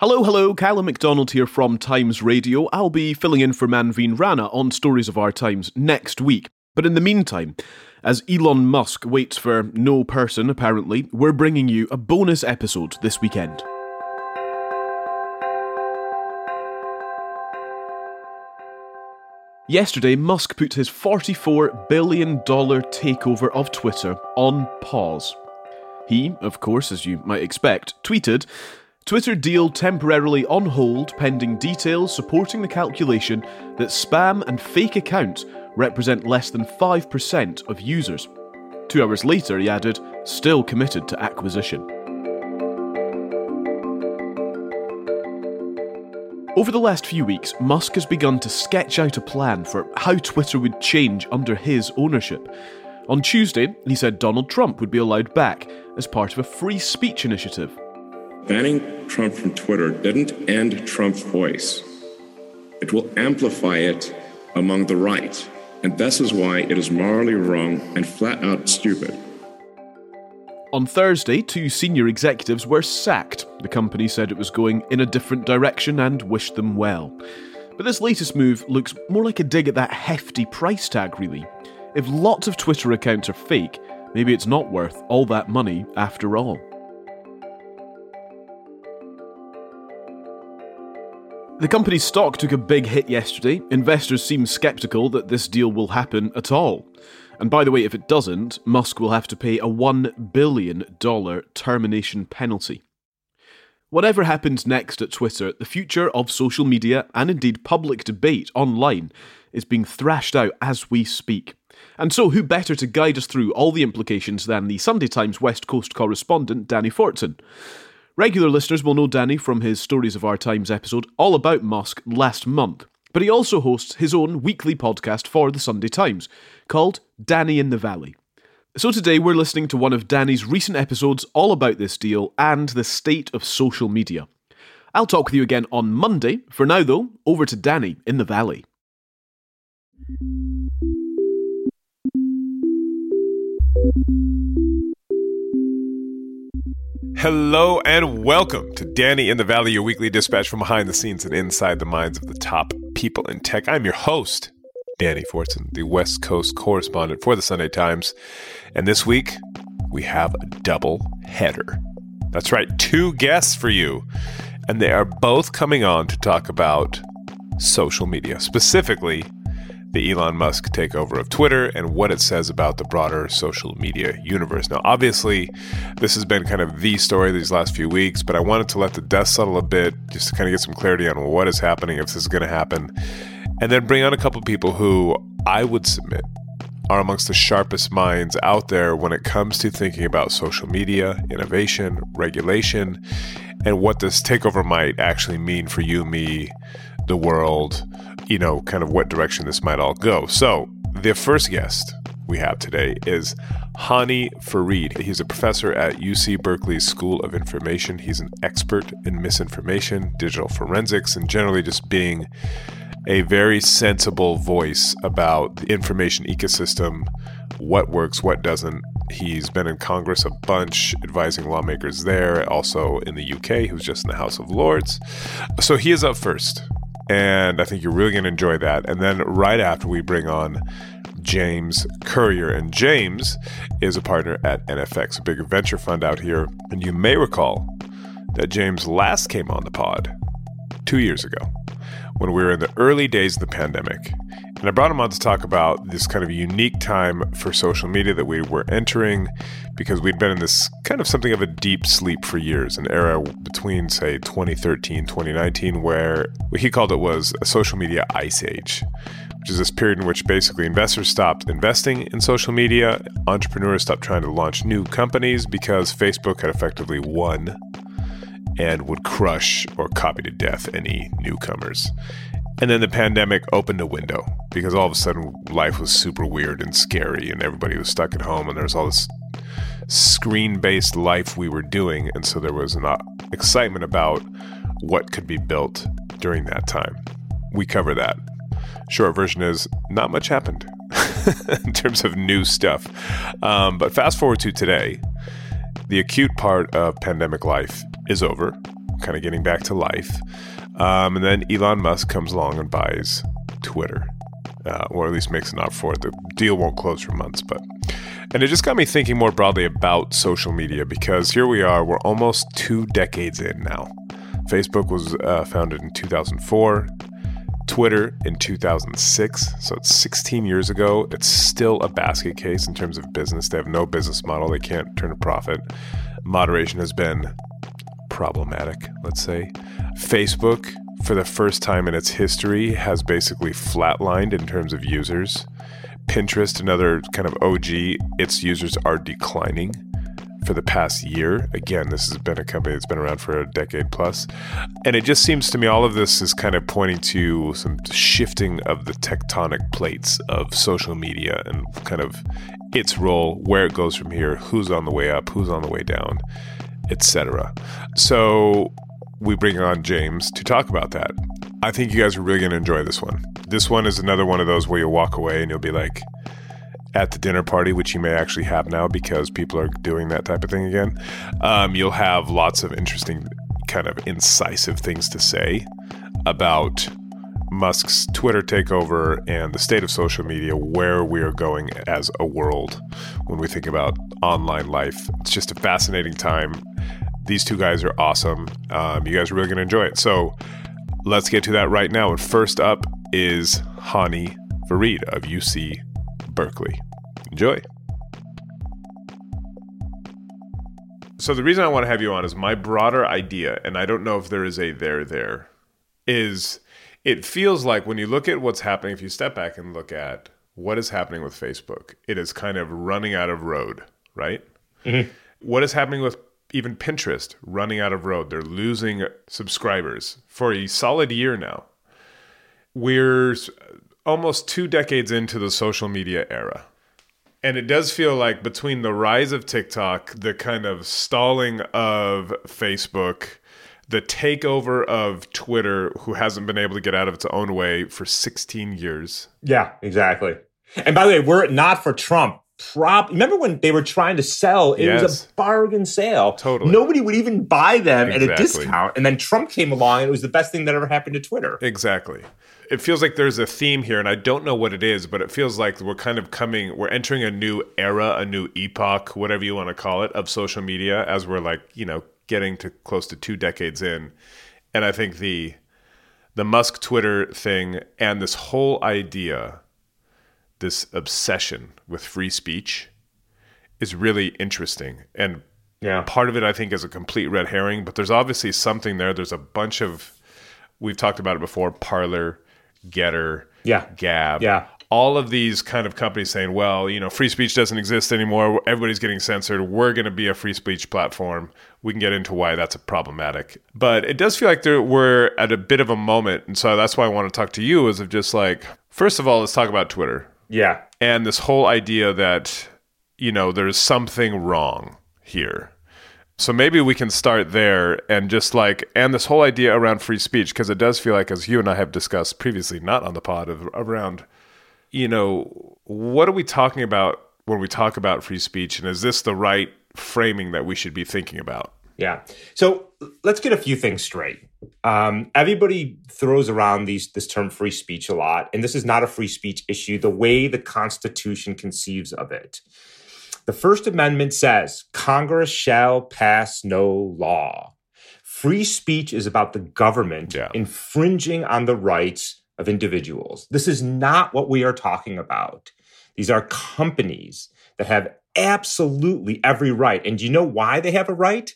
Hello, hello, Kyla McDonald here from Times Radio. I'll be filling in for Manveen Rana on Stories of Our Times next week. But in the meantime, as Elon Musk waits for no person, apparently, we're bringing you a bonus episode this weekend. Yesterday, Musk put his $44 billion takeover of Twitter on pause. He, of course, as you might expect, tweeted Twitter deal temporarily on hold pending details supporting the calculation that spam and fake accounts represent less than 5% of users. Two hours later, he added, still committed to acquisition. Over the last few weeks, Musk has begun to sketch out a plan for how Twitter would change under his ownership. On Tuesday, he said Donald Trump would be allowed back as part of a free speech initiative. Banning Trump from Twitter didn't end Trump's voice, it will amplify it among the right. And this is why it is morally wrong and flat out stupid. On Thursday, two senior executives were sacked. The company said it was going in a different direction and wished them well. But this latest move looks more like a dig at that hefty price tag, really. If lots of Twitter accounts are fake, maybe it's not worth all that money after all. The company's stock took a big hit yesterday. Investors seem skeptical that this deal will happen at all. And by the way, if it doesn't, Musk will have to pay a $1 billion termination penalty. Whatever happens next at Twitter, the future of social media and indeed public debate online is being thrashed out as we speak. And so, who better to guide us through all the implications than the Sunday Times West Coast correspondent, Danny Fortson? Regular listeners will know Danny from his Stories of Our Times episode all about Musk last month. But he also hosts his own weekly podcast for the Sunday Times called Danny in the Valley. So today we're listening to one of Danny's recent episodes all about this deal and the state of social media. I'll talk with you again on Monday. For now, though, over to Danny in the Valley. Hello and welcome to Danny in the Valley, your weekly dispatch from behind the scenes and inside the minds of the top people in tech. I'm your host, Danny Fortson, the West Coast correspondent for the Sunday Times. And this week, we have a double header. That's right, two guests for you. And they are both coming on to talk about social media, specifically the Elon Musk takeover of Twitter and what it says about the broader social media universe. Now, obviously, this has been kind of the story these last few weeks, but I wanted to let the dust settle a bit just to kind of get some clarity on what is happening, if this is going to happen, and then bring on a couple people who I would submit are amongst the sharpest minds out there when it comes to thinking about social media, innovation, regulation, and what this takeover might actually mean for you, me, the world, you know, kind of what direction this might all go. So, the first guest we have today is Hani Farid. He's a professor at UC Berkeley's School of Information. He's an expert in misinformation, digital forensics, and generally just being a very sensible voice about the information ecosystem, what works, what doesn't. He's been in Congress a bunch, advising lawmakers there, also in the UK, who's just in the House of Lords. So he is up first and I think you're really going to enjoy that. And then right after we bring on James Currier. and James is a partner at NFX, a big venture fund out here. And you may recall that James last came on the pod two years ago when we were in the early days of the pandemic. And I brought him on to talk about this kind of unique time for social media that we were entering because we'd been in this kind of something of a deep sleep for years, an era between, say, 2013, 2019, where what he called it was a social media ice age, which is this period in which basically investors stopped investing in social media, entrepreneurs stopped trying to launch new companies because Facebook had effectively won and would crush or copy to death any newcomers. And then the pandemic opened a window because all of a sudden life was super weird and scary, and everybody was stuck at home, and there was all this screen based life we were doing. And so there was an uh, excitement about what could be built during that time. We cover that. Short version is not much happened in terms of new stuff. Um, but fast forward to today, the acute part of pandemic life is over, kind of getting back to life. Um, and then Elon Musk comes along and buys Twitter, uh, or at least makes an offer for it. The deal won't close for months, but. And it just got me thinking more broadly about social media because here we are, we're almost two decades in now. Facebook was uh, founded in 2004, Twitter in 2006, so it's 16 years ago. It's still a basket case in terms of business. They have no business model, they can't turn a profit. Moderation has been problematic, let's say. Facebook, for the first time in its history, has basically flatlined in terms of users. Pinterest, another kind of OG, its users are declining for the past year. Again, this has been a company that's been around for a decade plus. And it just seems to me all of this is kind of pointing to some shifting of the tectonic plates of social media and kind of its role, where it goes from here, who's on the way up, who's on the way down etc. So we bring on James to talk about that. I think you guys are really going to enjoy this one. This one is another one of those where you'll walk away and you'll be like, at the dinner party, which you may actually have now because people are doing that type of thing again, um, you'll have lots of interesting, kind of incisive things to say about Musk's Twitter takeover and the state of social media, where we are going as a world when we think about online life. It's just a fascinating time. These two guys are awesome. Um, you guys are really going to enjoy it. So let's get to that right now. And first up is Hani Farid of UC Berkeley. Enjoy. So the reason I want to have you on is my broader idea, and I don't know if there is a there there, is it feels like when you look at what's happening, if you step back and look at what is happening with Facebook, it is kind of running out of road, right? Mm-hmm. What is happening with even Pinterest running out of road? They're losing subscribers for a solid year now. We're almost two decades into the social media era. And it does feel like between the rise of TikTok, the kind of stalling of Facebook, the takeover of Twitter, who hasn't been able to get out of its own way for 16 years. Yeah, exactly. And by the way, were it not for Trump, prop remember when they were trying to sell it yes. was a bargain sale. Totally. Nobody would even buy them exactly. at a discount and then trump came along and it was the best thing that ever happened to twitter. Exactly. It feels like there's a theme here and i don't know what it is but it feels like we're kind of coming we're entering a new era a new epoch whatever you want to call it of social media as we're like you know getting to close to two decades in, and I think the the Musk Twitter thing and this whole idea, this obsession with free speech, is really interesting. And yeah. part of it, I think, is a complete red herring. But there's obviously something there. There's a bunch of we've talked about it before: Parler, Gettr, yeah, Gab, yeah all of these kind of companies saying, well, you know, free speech doesn't exist anymore. Everybody's getting censored. We're going to be a free speech platform. We can get into why that's problematic. But it does feel like there, we're at a bit of a moment. And so that's why I want to talk to you is of just like, first of all, let's talk about Twitter. Yeah. And this whole idea that, you know, there's something wrong here. So maybe we can start there and just like, and this whole idea around free speech, because it does feel like, as you and I have discussed previously, not on the pod, of, around you know, what are we talking about when we talk about free speech? And is this the right framing that we should be thinking about? Yeah. So let's get a few things straight. Um, everybody throws around these this term free speech a lot, and this is not a free speech issue. The way the Constitution conceives of it, the First Amendment says Congress shall pass no law. Free speech is about the government yeah. infringing on the rights of individuals. This is not what we are talking about. These are companies that have absolutely every right. And do you know why they have a right?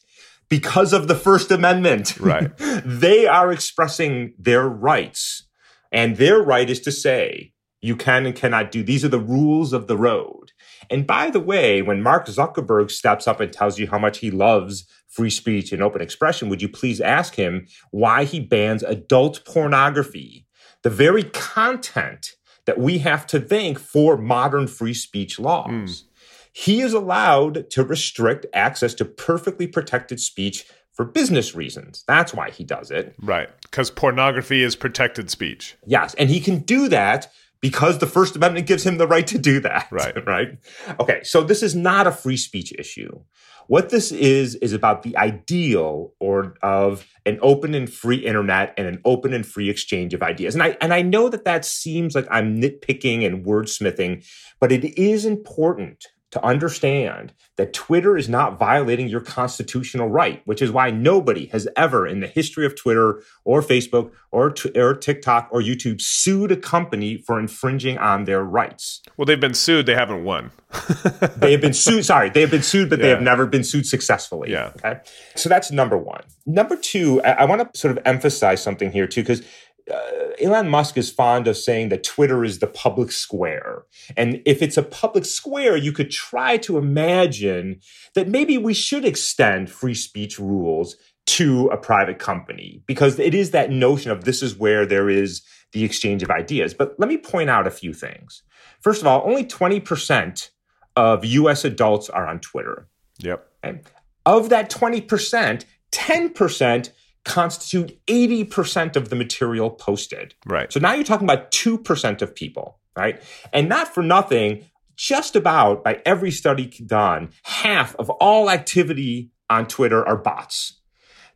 Because of the First Amendment. Right. they are expressing their rights. And their right is to say, you can and cannot do. These are the rules of the road. And by the way, when Mark Zuckerberg steps up and tells you how much he loves free speech and open expression, would you please ask him why he bans adult pornography, the very content that we have to thank for modern free speech laws? Mm. He is allowed to restrict access to perfectly protected speech for business reasons. That's why he does it. Right. Because pornography is protected speech. Yes. And he can do that because the First Amendment gives him the right to do that. Right. Right. Okay. So this is not a free speech issue. What this is, is about the ideal or of an open and free internet and an open and free exchange of ideas. And I, and I know that that seems like I'm nitpicking and wordsmithing, but it is important to understand that Twitter is not violating your constitutional right, which is why nobody has ever in the history of Twitter or Facebook or, or TikTok or YouTube sued a company for infringing on their rights. Well, they've been sued, they haven't won. they have been sued, sorry, they have been sued, but yeah. they have never been sued successfully. Yeah. Okay. So that's number one. Number two, I, I want to sort of emphasize something here too, because uh, Elon Musk is fond of saying that Twitter is the public square. And if it's a public square, you could try to imagine that maybe we should extend free speech rules to a private company because it is that notion of this is where there is the exchange of ideas. But let me point out a few things. First of all, only 20% of US adults are on Twitter. Yep. And of that 20%, 10% constitute 80% of the material posted. Right. So now you're talking about 2% of people, right? And not for nothing, just about by every study done, half of all activity on Twitter are bots.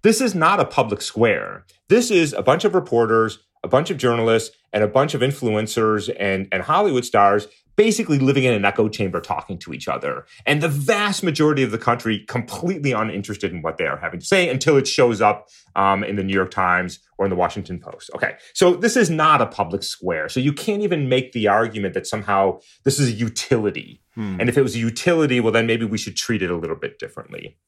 This is not a public square. This is a bunch of reporters, a bunch of journalists, and a bunch of influencers and, and Hollywood stars basically living in an echo chamber talking to each other. And the vast majority of the country completely uninterested in what they are having to say until it shows up um, in the New York Times or in the Washington Post. Okay. So this is not a public square. So you can't even make the argument that somehow this is a utility. Hmm. And if it was a utility, well, then maybe we should treat it a little bit differently.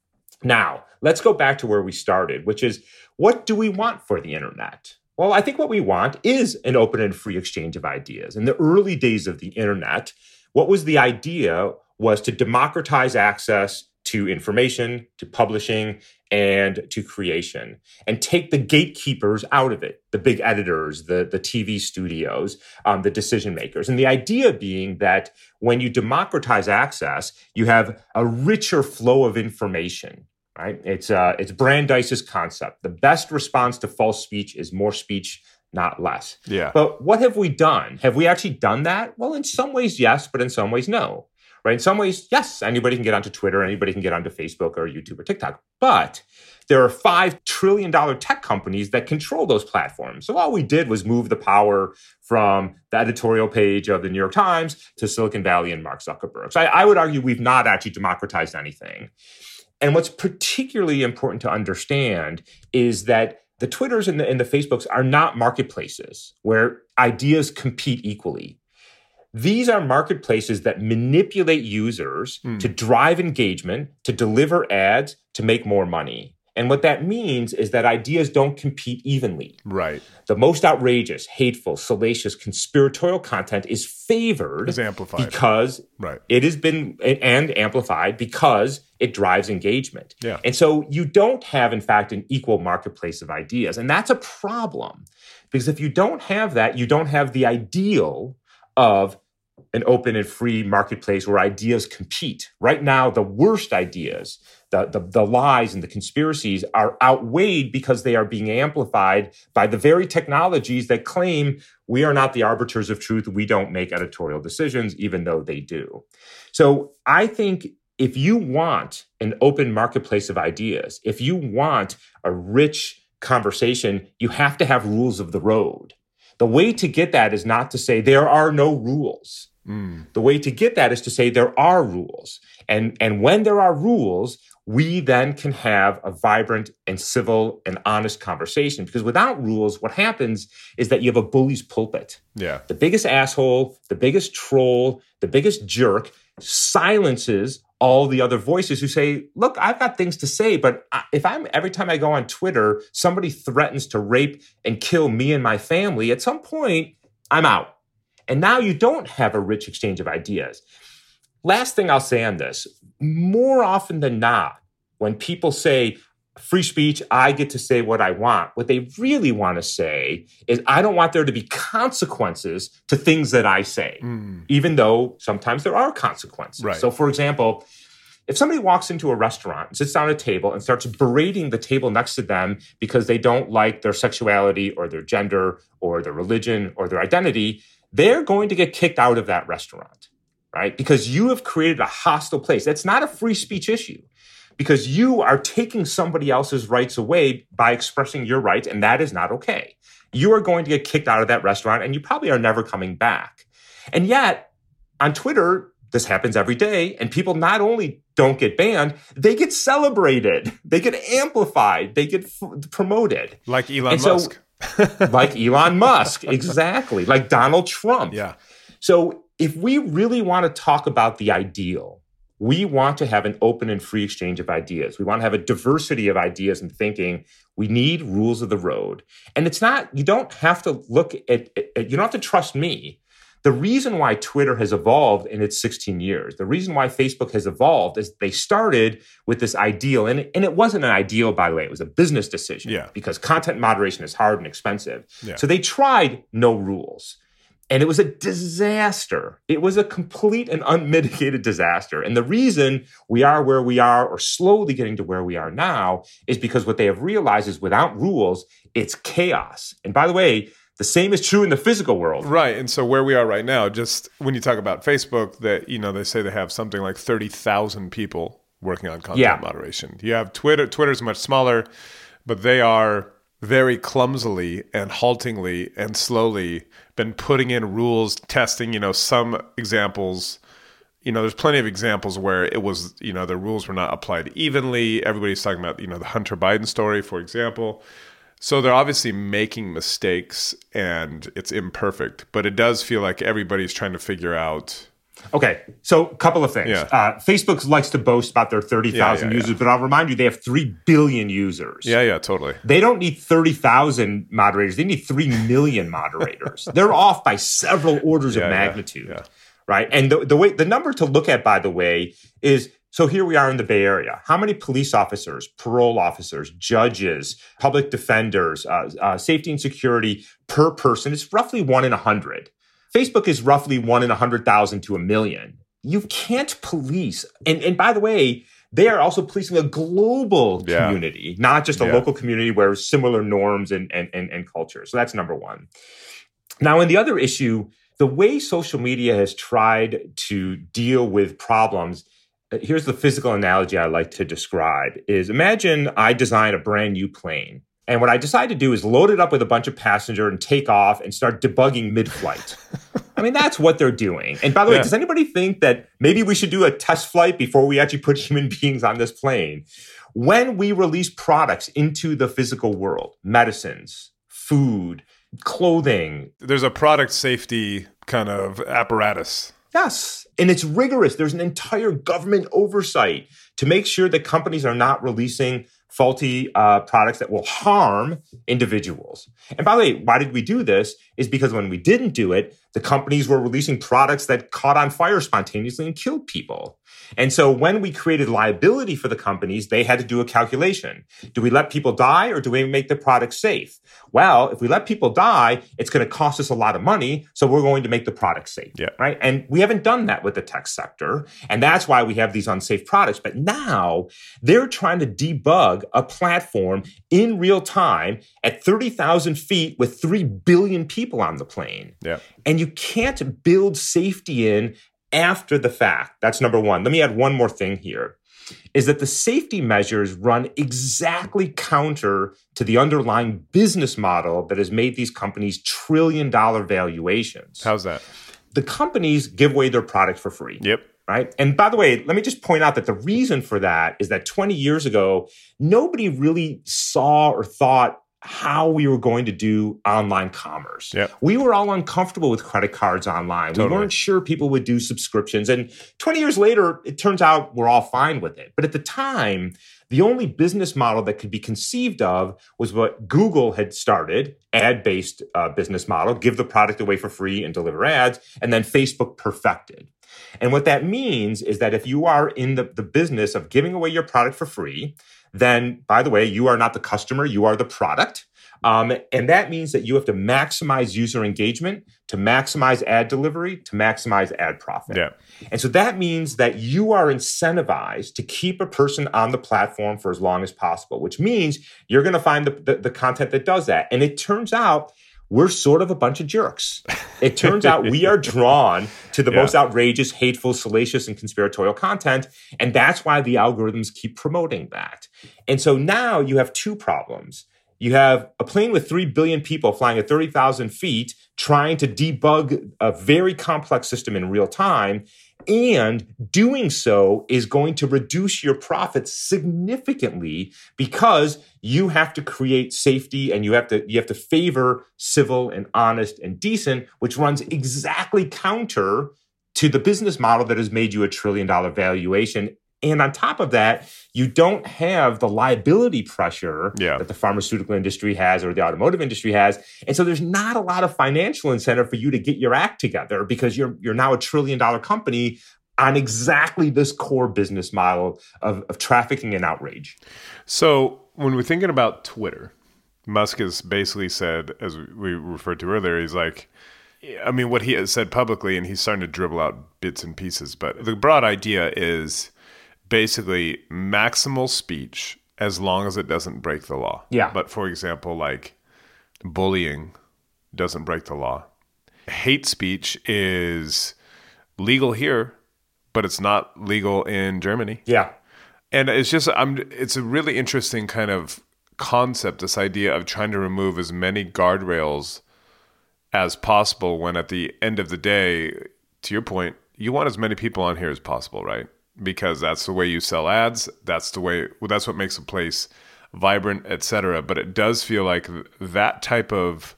Now, let's go back to where we started, which is what do we want for the internet? Well, I think what we want is an open and free exchange of ideas. In the early days of the internet, what was the idea was to democratize access to information, to publishing, and to creation, and take the gatekeepers out of it the big editors, the, the TV studios, um, the decision makers. And the idea being that when you democratize access, you have a richer flow of information right? It's uh, it's Brandeis's concept. The best response to false speech is more speech, not less. Yeah. But what have we done? Have we actually done that? Well, in some ways, yes, but in some ways, no. Right? In some ways, yes, anybody can get onto Twitter, anybody can get onto Facebook or YouTube or TikTok. But there are five trillion dollar tech companies that control those platforms. So all we did was move the power from the editorial page of the New York Times to Silicon Valley and Mark Zuckerberg. So I, I would argue we've not actually democratized anything. And what's particularly important to understand is that the Twitters and the, and the Facebooks are not marketplaces where ideas compete equally. These are marketplaces that manipulate users mm. to drive engagement, to deliver ads, to make more money. And what that means is that ideas don't compete evenly. Right. The most outrageous, hateful, salacious, conspiratorial content is favored is amplified because right. it has been and amplified because it drives engagement. Yeah. And so you don't have, in fact, an equal marketplace of ideas. And that's a problem. Because if you don't have that, you don't have the ideal of an open and free marketplace where ideas compete. Right now, the worst ideas, the, the, the, lies and the conspiracies are outweighed because they are being amplified by the very technologies that claim we are not the arbiters of truth. We don't make editorial decisions, even though they do. So I think if you want an open marketplace of ideas, if you want a rich conversation, you have to have rules of the road. The way to get that is not to say there are no rules. Mm. The way to get that is to say there are rules. And, and when there are rules, we then can have a vibrant and civil and honest conversation. Because without rules, what happens is that you have a bully's pulpit. Yeah. The biggest asshole, the biggest troll, the biggest jerk silences all the other voices who say, look, I've got things to say, but if I'm every time I go on Twitter, somebody threatens to rape and kill me and my family, at some point, I'm out. And now you don't have a rich exchange of ideas. Last thing I'll say on this more often than not, when people say, free speech, I get to say what I want. What they really want to say is, I don't want there to be consequences to things that I say, mm. even though sometimes there are consequences. Right. So, for example, if somebody walks into a restaurant, sits down at a table, and starts berating the table next to them because they don't like their sexuality or their gender or their religion or their identity, they're going to get kicked out of that restaurant, right? Because you have created a hostile place. That's not a free speech issue because you are taking somebody else's rights away by expressing your rights, and that is not okay. You are going to get kicked out of that restaurant, and you probably are never coming back. And yet, on Twitter, this happens every day, and people not only don't get banned, they get celebrated, they get amplified, they get f- promoted. Like Elon Musk. like Elon Musk, exactly. Like Donald Trump. Yeah. So if we really want to talk about the ideal, we want to have an open and free exchange of ideas. We want to have a diversity of ideas and thinking. We need rules of the road. And it's not, you don't have to look at, at, you don't have to trust me. The reason why Twitter has evolved in its 16 years, the reason why Facebook has evolved is they started with this ideal. And, and it wasn't an ideal, by the way, it was a business decision. Yeah. Because content moderation is hard and expensive. Yeah. So they tried no rules. And it was a disaster. It was a complete and unmitigated disaster. And the reason we are where we are or slowly getting to where we are now is because what they have realized is without rules, it's chaos. And by the way, the same is true in the physical world. Right. And so where we are right now, just when you talk about Facebook, that you know, they say they have something like 30,000 people working on content Yeah. moderation. You have Twitter, Twitter's much smaller, but they are very clumsily and haltingly and slowly been putting in rules, testing, you know, some examples. You know, there's plenty of examples where it was, you know, the rules were not applied evenly. Everybody's talking about, you know, the Hunter Biden story, for example. So they're obviously making mistakes and it's imperfect, but it does feel like everybody's trying to figure out Okay, so a couple of things. Yeah. Uh, Facebook likes to boast about their 30,000 Yeah, yeah, users, but I'll remind you they have 3 billion users. Yeah, yeah, totally. They don't need 30,000 moderators. They need 3 million moderators. They're off by several orders of magnitude. Right. And the, the way the number to look at, by the way, is so here we are in the Bay Area. How many police officers, parole officers, judges, public defenders, uh, uh, safety and security per person? It's roughly one in a hundred. Facebook is roughly one in a hundred thousand to a million. You can't police. And, and by the way, they are also policing a global Yeah. community, not just a Yeah. local community where similar norms and, and, and, and culture. So that's number one. Now, in the other issue, the way social media has tried to deal with problems, uh, here's the physical analogy I like to describe is imagine I design a brand new plane. And what I decide to do is load it up with a bunch of passenger and take off and start debugging mid-flight. I mean, that's what they're doing. And by the way, Yeah. does anybody think that maybe we should do a test flight before we actually put human beings on this plane? When we release products into the physical world, medicines, food, clothing, There's a product safety kind of apparatus. Yes. And it's rigorous. There's an entire government oversight to make sure that companies are not releasing faulty uh, products that will harm individuals. And by the way, why did we do this? Is because when we didn't do it, the companies were releasing products that caught on fire spontaneously and killed people. And so when we created liability for the companies, they had to do a calculation. Do we let people die or do we make the product safe? Well, if we let people die, it's going to cost us a lot of money. So we're going to make the product safe. Yeah. Right. And we haven't done that with the tech sector. And that's why we have these unsafe products. But now they're trying to debug a platform in real time at 30,000 feet with 3 billion people on the plane. Yeah. And you can't build safety in after the fact. That's number one. Let me add one more thing here is that the safety measures run exactly counter to the underlying business model that has made these companies trillion dollar valuations. How's that? the companies give away their product for free Yep. right? And by the way, let me just point out that the reason for that is that 20 years ago, nobody really saw or thought how we were going to do online commerce. Yep. We were all uncomfortable with credit cards online. Totally. We weren't sure people would do subscriptions. And 20 years later, it turns out we're all fine with it. But at the time, The only business model that could be conceived of was what Google had started, ad-based uh, business model, give the product away for free and deliver ads, and then Facebook perfected. And what that means is that if you are in the, the business of giving away your product for free, then by the way, you are not the customer, you are the product. Um, and that means that you have to maximize user engagement, to maximize ad delivery, to maximize ad profit. Yeah. And so that means that you are incentivized to keep a person on the platform for as long as possible, which means you're going to find the, the, the content that does that. And it turns out we're sort of a bunch of jerks. It turns out we are drawn to the Yeah. most outrageous, hateful, salacious, and conspiratorial content. And that's why the algorithms keep promoting that. And so now you have two problems. You have a plane with 3 billion people flying at 30,000 feet trying to debug a very complex system in real time. And doing so is going to reduce your profits significantly because you have to create safety and you have to you have to favor civil and honest and decent, which runs exactly counter to the business model that has made you a trillion dollar valuation. And on top of that, you don't have the liability pressure Yeah. that the pharmaceutical industry has or the automotive industry has. And so there's not a lot of financial incentive for you to get your act together because you're you're now a trillion dollar company on exactly this core business model of, of trafficking and outrage. So when we're thinking about Twitter, Musk has basically said, as we referred to earlier, he's like, I mean, what he has said publicly, and he's starting to dribble out bits and pieces, but the broad idea is basically maximal speech as long as it doesn't break the law. Yeah. But for example, like bullying doesn't break the law. Hate speech is legal here, but it's not legal in Germany Yeah. and it's just i'm it's a really interesting kind of concept this idea of trying to remove as many guardrails as possible when at the end of the day to your point you want as many people on here as possible right because that's the way you sell ads that's the way well, that's what makes a place vibrant etc but it does feel like that type of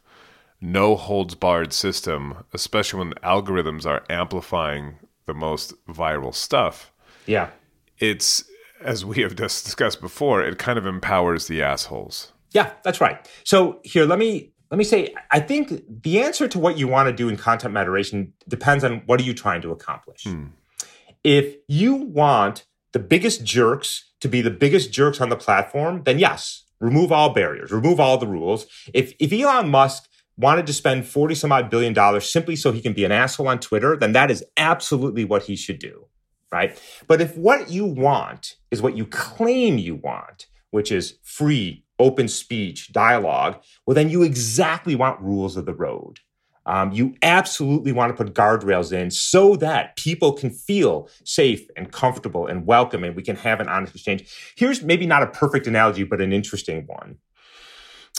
no holds barred system especially when algorithms are amplifying the most viral stuff Yeah. it's as we have just discussed before, it kind of empowers the assholes. Yeah, that's right. So here, let me let me say, I think the answer to what you want to do in content moderation depends on what are you trying to accomplish. Hmm. If you want the biggest jerks to be the biggest jerks on the platform, then yes, remove all barriers, remove all the rules. If if Elon Musk wanted to spend 40 some odd billion dollars simply so he can be an asshole on Twitter, then that is absolutely what he should do. Right. But if what you want is what you claim you want, which is free, open speech, dialogue, well, then you exactly want rules of the road. Um, you absolutely want to put guardrails in so that people can feel safe and comfortable and welcome and we can have an honest exchange. Here's maybe not a perfect analogy, but an interesting one.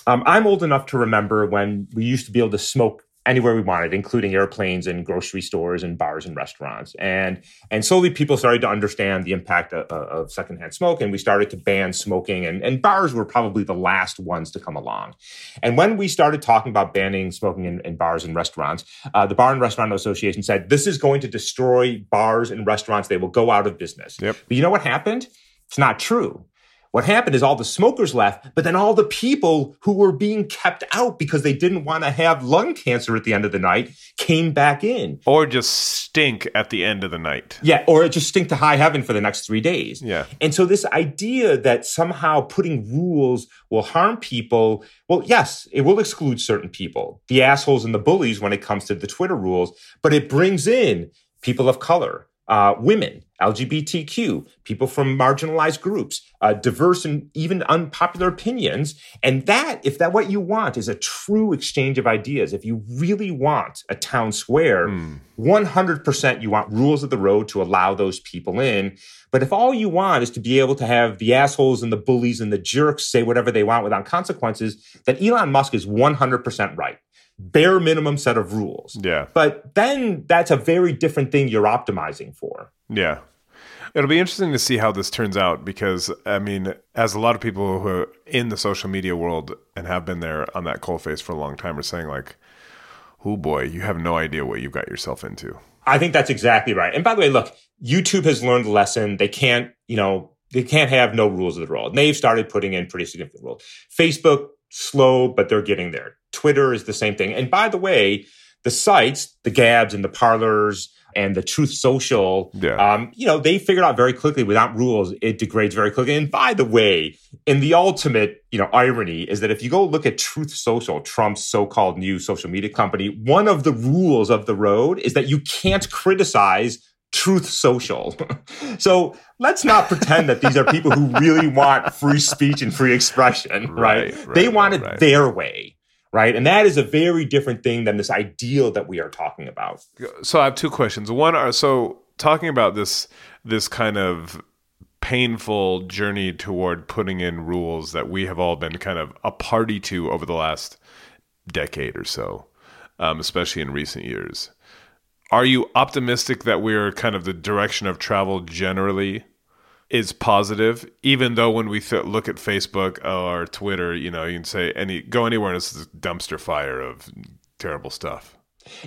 Um, I'm old enough to remember when we used to be able to smoke anywhere we wanted, including airplanes and grocery stores and bars and restaurants. And and slowly people started to understand the impact of, of secondhand smoke, and we started to ban smoking. And, and bars were probably the last ones to come along. And when we started talking about banning smoking in, in bars and restaurants, uh, the Bar and Restaurant Association said this is going to destroy bars and restaurants; they will go out of business. Yep. But you know what happened? It's not true. What happened is all the smokers left, but then all the people who were being kept out because they didn't want to have lung cancer at the end of the night came back in. Or just stink at the end of the night. Yeah, or it just stink to high heaven for the next three days. Yeah. And so this idea that somehow putting rules will harm people, well, yes, it will exclude certain people, the assholes and the bullies when it comes to the Twitter rules, but it brings in people of color, uh, women, LGBTQ, people from marginalized groups, uh, diverse and even unpopular opinions. And that, if that what you want is a true exchange of ideas, if you really want a town square, 100% you want rules of the road to allow those people in. But if all you want is to be able to have the assholes and the bullies and the jerks say whatever they want without consequences, then Elon Musk is 100% right. Bare minimum set of rules. Yeah. But then that's a very different thing you're optimizing for. Yeah. It'll be interesting to see how this turns out because, I mean, as a lot of people who are in the social media world and have been there on that coalface for a long time are saying, like, oh boy, you have no idea what you've got yourself into. I think that's exactly right. And by the way, look, YouTube has learned the lesson. They can't, you know, they can't have no rules of the road. And they've started putting in pretty significant rules. Facebook, slow, but they're getting there. Twitter is the same thing. And by the way, the sites, the Gabs and the Parlers and the Truth Social, Yeah. um, you know, they figured out very quickly without rules, it degrades very quickly. And by the way, in the ultimate, you know, irony is that if you go look at Truth Social, Trump's so-called new social media company, one of the rules of the road is that you can't criticize Truth Social. so let's not pretend that these are people who really want free speech and free expression, right? Right, right, they want it right, their way, right? And that is a very different thing than this ideal that we are talking about. so I have two questions. One are so talking about this this kind of painful journey toward putting in rules that we have all been kind of a party to over the last decade or so, um, especially in recent years. Are you optimistic that we're kind of the direction of travel generally is positive, even though when we th- look at Facebook or Twitter, you know, you can say any go anywhere and it's a dumpster fire of terrible stuff.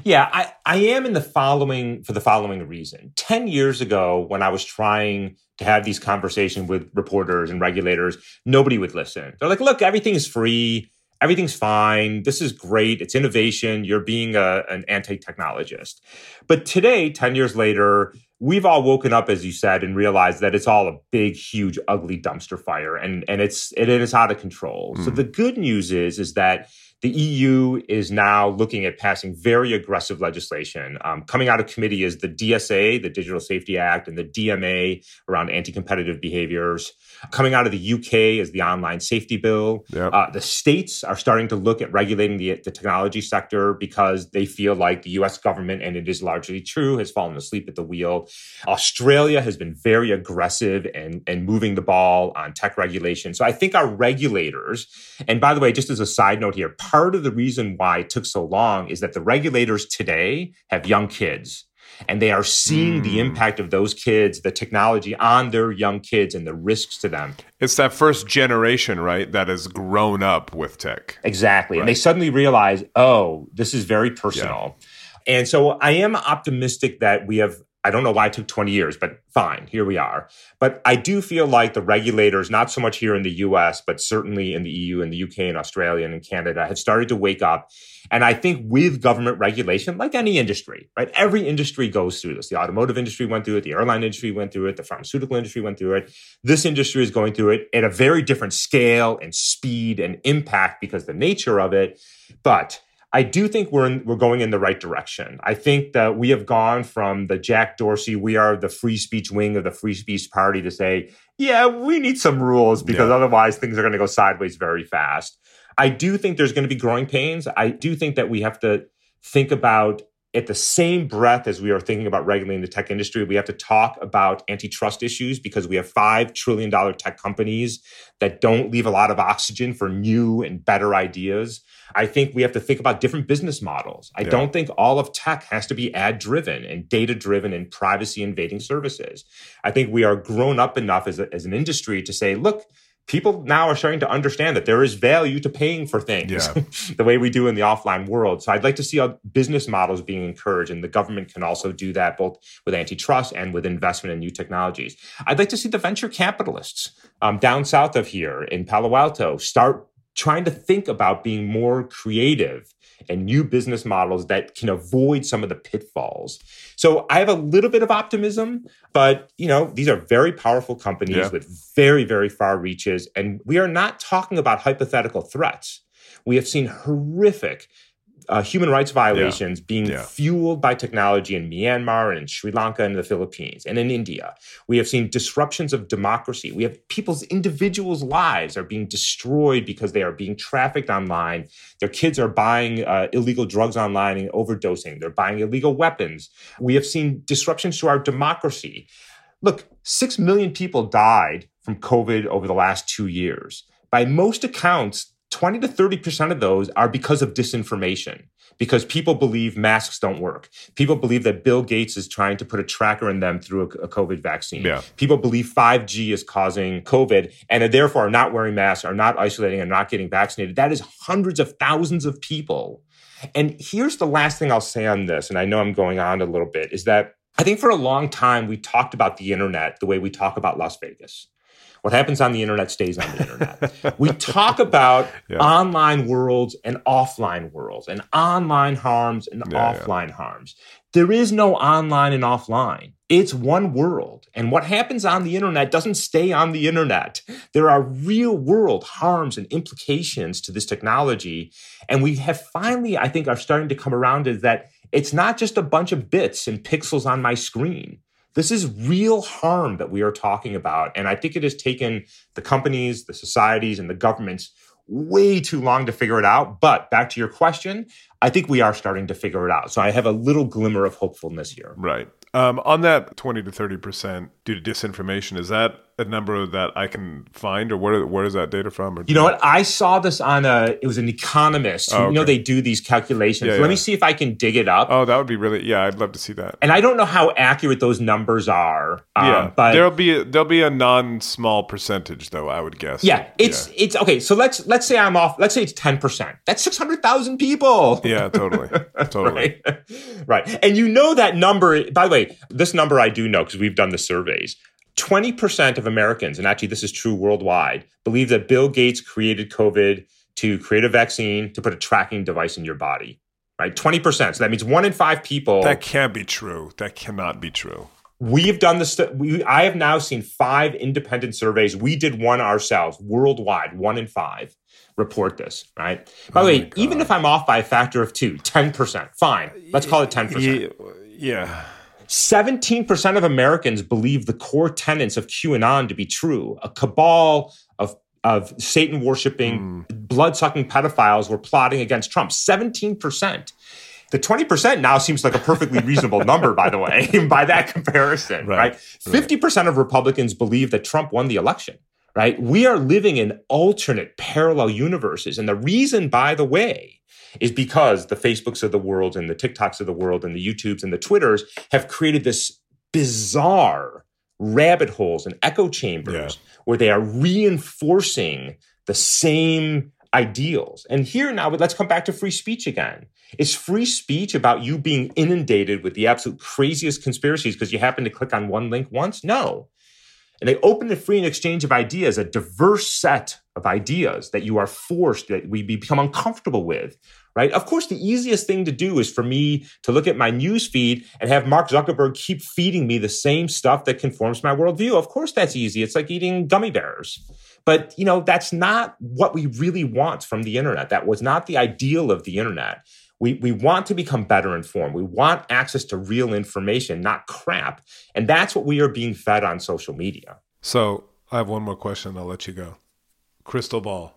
Yeah, I, I am in the following for the following reason. 10 years ago, when I was trying to have these conversations with reporters and regulators, nobody would listen. They're like, look, everything's free, everything's fine, this is great, it's innovation, you're being a, an anti technologist. But today, 10 years later, we've all woken up, as you said, and realized that it's all a big, huge, ugly dumpster fire and, and it's it is out of control. So the good news is, is that the EU is now looking at passing very aggressive legislation. Um, coming out of committee is the DSA, the Digital Safety Act, and the DMA around anti competitive behaviors. Coming out of the UK is the Online Safety Bill. Yep. Uh, the states are starting to look at regulating the, the technology sector because they feel like the US government, and it is largely true, has fallen asleep at the wheel. Australia has been very aggressive and, and moving the ball on tech regulation. So I think our regulators, and by the way, just as a side note here, part of the reason why it took so long is that the regulators today have young kids. And they are seeing the hmm. impact of those kids, the technology on their young kids and the risks to them. It's that first generation, right, that has grown up with tech. Exactly. And they suddenly realize, oh, this is very personal. And so I am optimistic that we have, I don't know why it took 20 years, but fine, here we are. But I do feel like the regulators, not so much here in the US, but certainly in the EU and the UK and Australia and in Canada, have started to wake up. And I think with government regulation, like any industry, right? Every industry goes through this. The automotive industry went through it, the airline industry went through it, the pharmaceutical industry went through it. This industry is going through it at a very different scale and speed and impact because the nature of it. But I do think we're in, we're going in the right direction. I think that we have gone from the Jack Dorsey, we are the free speech wing of the free speech party to say, yeah, we need some rules because Yeah. otherwise things are going to go sideways very fast. I do think there's going to be growing pains. I do think that we have to think about at the same breath as we are thinking about regulating the tech industry, we have to talk about antitrust issues because we have $5 trillion tech companies that don't leave a lot of oxygen for new and better ideas. I think we have to think about different business models. I Yeah. don't think all of tech has to be ad driven and data driven and privacy invading services. I think we are grown up enough as, a, as an industry to say, look, people now are starting to understand that there is value to paying for things Yeah. the way we do in the offline world. So I'd like to see our business models being encouraged, and the government can also do that both with antitrust and with investment in new technologies. I'd like to see the venture capitalists um, down south of here in Palo Alto start trying to think about being more creative and new business models that can avoid some of the pitfalls. So I have a little bit of optimism, but you know, these are very powerful companies Yeah. with very, very far reaches. And we are not talking about hypothetical threats. We have seen horrific uh, human rights violations being Yeah. fueled by technology in Myanmar and in Sri Lanka and the Philippines and in India. We have seen disruptions of democracy. We have people's individuals' lives are being destroyed because they are being trafficked online. Their kids are buying uh, illegal drugs online and overdosing. They're buying illegal weapons. We have seen disruptions to our democracy. Look, six million people died from COVID over the last two years. By most accounts, 20 to 30% of those are because of disinformation, because people believe masks don't work. People believe that Bill Gates is trying to put a tracker in them through a, COVID vaccine. Yeah. People believe 5G is causing COVID and are therefore are not wearing masks, are not isolating, and not getting vaccinated. That is hundreds of thousands of people. And here's the last thing I'll say on this, and I know I'm going on a little bit, is that I think for a long time we talked about the internet the way we talk about Las Vegas. What happens on the internet stays on the internet. we talk about yeah. online worlds and offline worlds, and online harms and yeah, offline yeah. harms. There is no online and offline. It's one world. And what happens on the internet doesn't stay on the internet. There are real world harms and implications to this technology. And we have finally, I think, are starting to come around to that it's not just a bunch of bits and pixels on my screen. This is real harm that we are talking about. And I think it has taken the companies, the societies, and the governments way too long to figure it out. But back to your question, I think we are starting to figure it out. So I have a little glimmer of hopefulness here. Right. Um, on that 20 to 30% due to disinformation, is that a number that I can find, or where where is that data from? you know what? I saw this on a. It was an economist. Who, oh, okay. You know they do these calculations. Yeah, Let yeah. me see if I can dig it up. Oh, that would be really. Yeah, I'd love to see that. And I don't know how accurate those numbers are. Um, yeah, but there'll be a, there'll be a non small percentage though. I would guess. Yeah, it's yeah. it's okay. So let's let's say I'm off. Let's say it's ten percent. That's six hundred thousand people. Yeah, totally, totally. right? right, and you know that number. By the way, this number I do know because we've done the surveys. 20% of Americans, and actually this is true worldwide, believe that Bill Gates created COVID to create a vaccine to put a tracking device in your body. Right? 20%. So that means one in five people. That can't be true. That cannot be true. We've done this. We, I have now seen five independent surveys. We did one ourselves worldwide, one in five report this, right? By the oh way, even if I'm off by a factor of two, 10%, fine. Let's call it 10%. Yeah. 17% of Americans believe the core tenets of QAnon to be true. A cabal of, of Satan worshiping, mm. blood sucking pedophiles were plotting against Trump. 17%. The 20% now seems like a perfectly reasonable number, by the way, by that comparison, right? right? 50% of Republicans believe that Trump won the election, right? We are living in alternate parallel universes. And the reason, by the way, is because the Facebooks of the world and the TikToks of the world and the YouTubes and the Twitters have created this bizarre rabbit holes and echo chambers yeah. where they are reinforcing the same ideals. And here now, let's come back to free speech again. Is free speech about you being inundated with the absolute craziest conspiracies because you happen to click on one link once? No. And they open the free and exchange of ideas, a diverse set of ideas that you are forced, that we become uncomfortable with, right? Of course, the easiest thing to do is for me to look at my news feed and have Mark Zuckerberg keep feeding me the same stuff that conforms my worldview. Of course, that's easy. It's like eating gummy bears. But, you know, that's not what we really want from the internet. That was not the ideal of the internet. We, we want to become better informed. We want access to real information, not crap. And that's what we are being fed on social media. So I have one more question. I'll let you go. Crystal ball.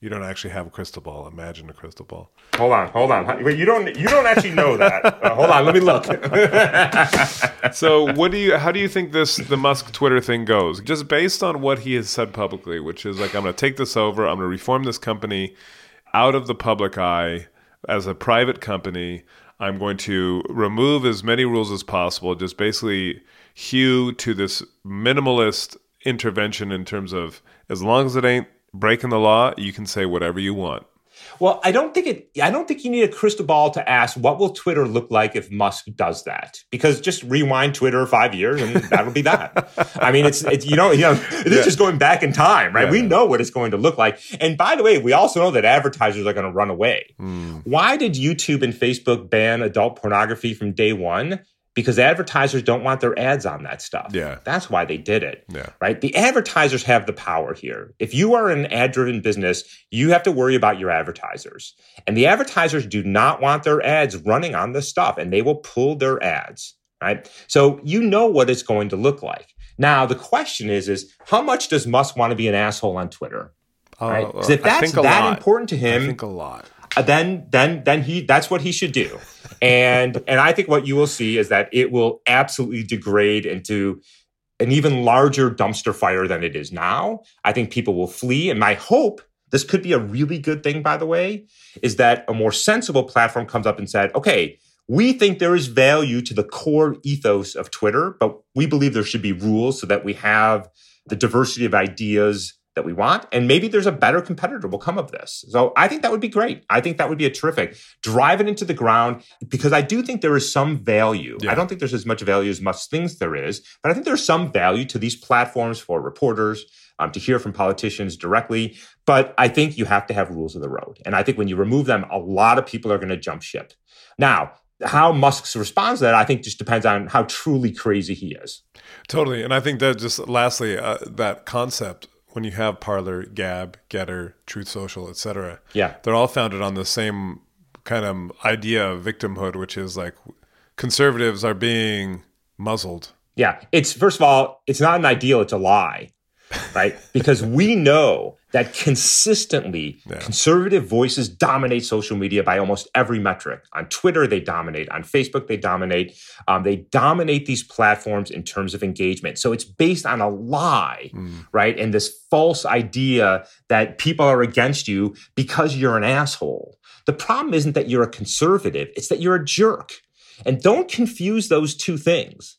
You don't actually have a crystal ball. Imagine a crystal ball. Hold on, hold on. Wait, you don't. You don't actually know that. Uh, hold on. Let me look. so, what do you? How do you think this the Musk Twitter thing goes? Just based on what he has said publicly, which is like, I'm going to take this over. I'm going to reform this company out of the public eye as a private company. I'm going to remove as many rules as possible. Just basically hew to this minimalist intervention in terms of as long as it ain't breaking the law, you can say whatever you want. Well, I don't think it. I don't think you need a crystal ball to ask what will Twitter look like if Musk does that. Because just rewind Twitter five years and that'll be that. I mean, it's, it's you know you know this yeah. just going back in time, right? Yeah. We know what it's going to look like. And by the way, we also know that advertisers are going to run away. Mm. Why did YouTube and Facebook ban adult pornography from day one? Because advertisers don't want their ads on that stuff. Yeah. That's why they did it. Yeah. Right? The advertisers have the power here. If you are an ad driven business, you have to worry about your advertisers. And the advertisers do not want their ads running on this stuff and they will pull their ads. Right? So you know what it's going to look like. Now the question is, is how much does Musk want to be an asshole on Twitter? Right? Because uh, if that's that lot. important to him, I think a lot. Uh, then then then he that's what he should do. And and i think what you will see is that it will absolutely degrade into an even larger dumpster fire than it is now. I think people will flee. And my hope this could be a really good thing by the way is that a more sensible platform comes up and said okay we think there is value to the core ethos of twitter but we believe there should be rules so that we have the diversity of ideas that we want. And maybe there's a better competitor will come of this. So I think that would be great. I think that would be a terrific. Drive it into the ground because I do think there is some value. Yeah. I don't think there's as much value as much things there is, but I think there's some value to these platforms for reporters. Um, to hear from politicians directly. But I think you have to have rules of the road. And I think when you remove them, a lot of people are going to jump ship. Now, how Musk responds to that, I think, just depends on how truly crazy he is. Totally, and I think that just lastly, uh, that concept when you have Parler, Gab, Gettr, Truth Social, etc. Yeah, they're all founded on the same kind of idea of victimhood, which is like conservatives are being muzzled. Yeah, it's first of all, it's not an ideal; it's a lie, right? because we know that consistently yeah. conservative voices dominate social media by almost every metric. On Twitter, they dominate. On Facebook, they dominate. Um, they dominate these platforms in terms of engagement. So it's based on a lie, mm. right? And this false idea that people are against you because you're an asshole. The problem isn't that you're a conservative, it's that you're a jerk. And don't confuse those two things.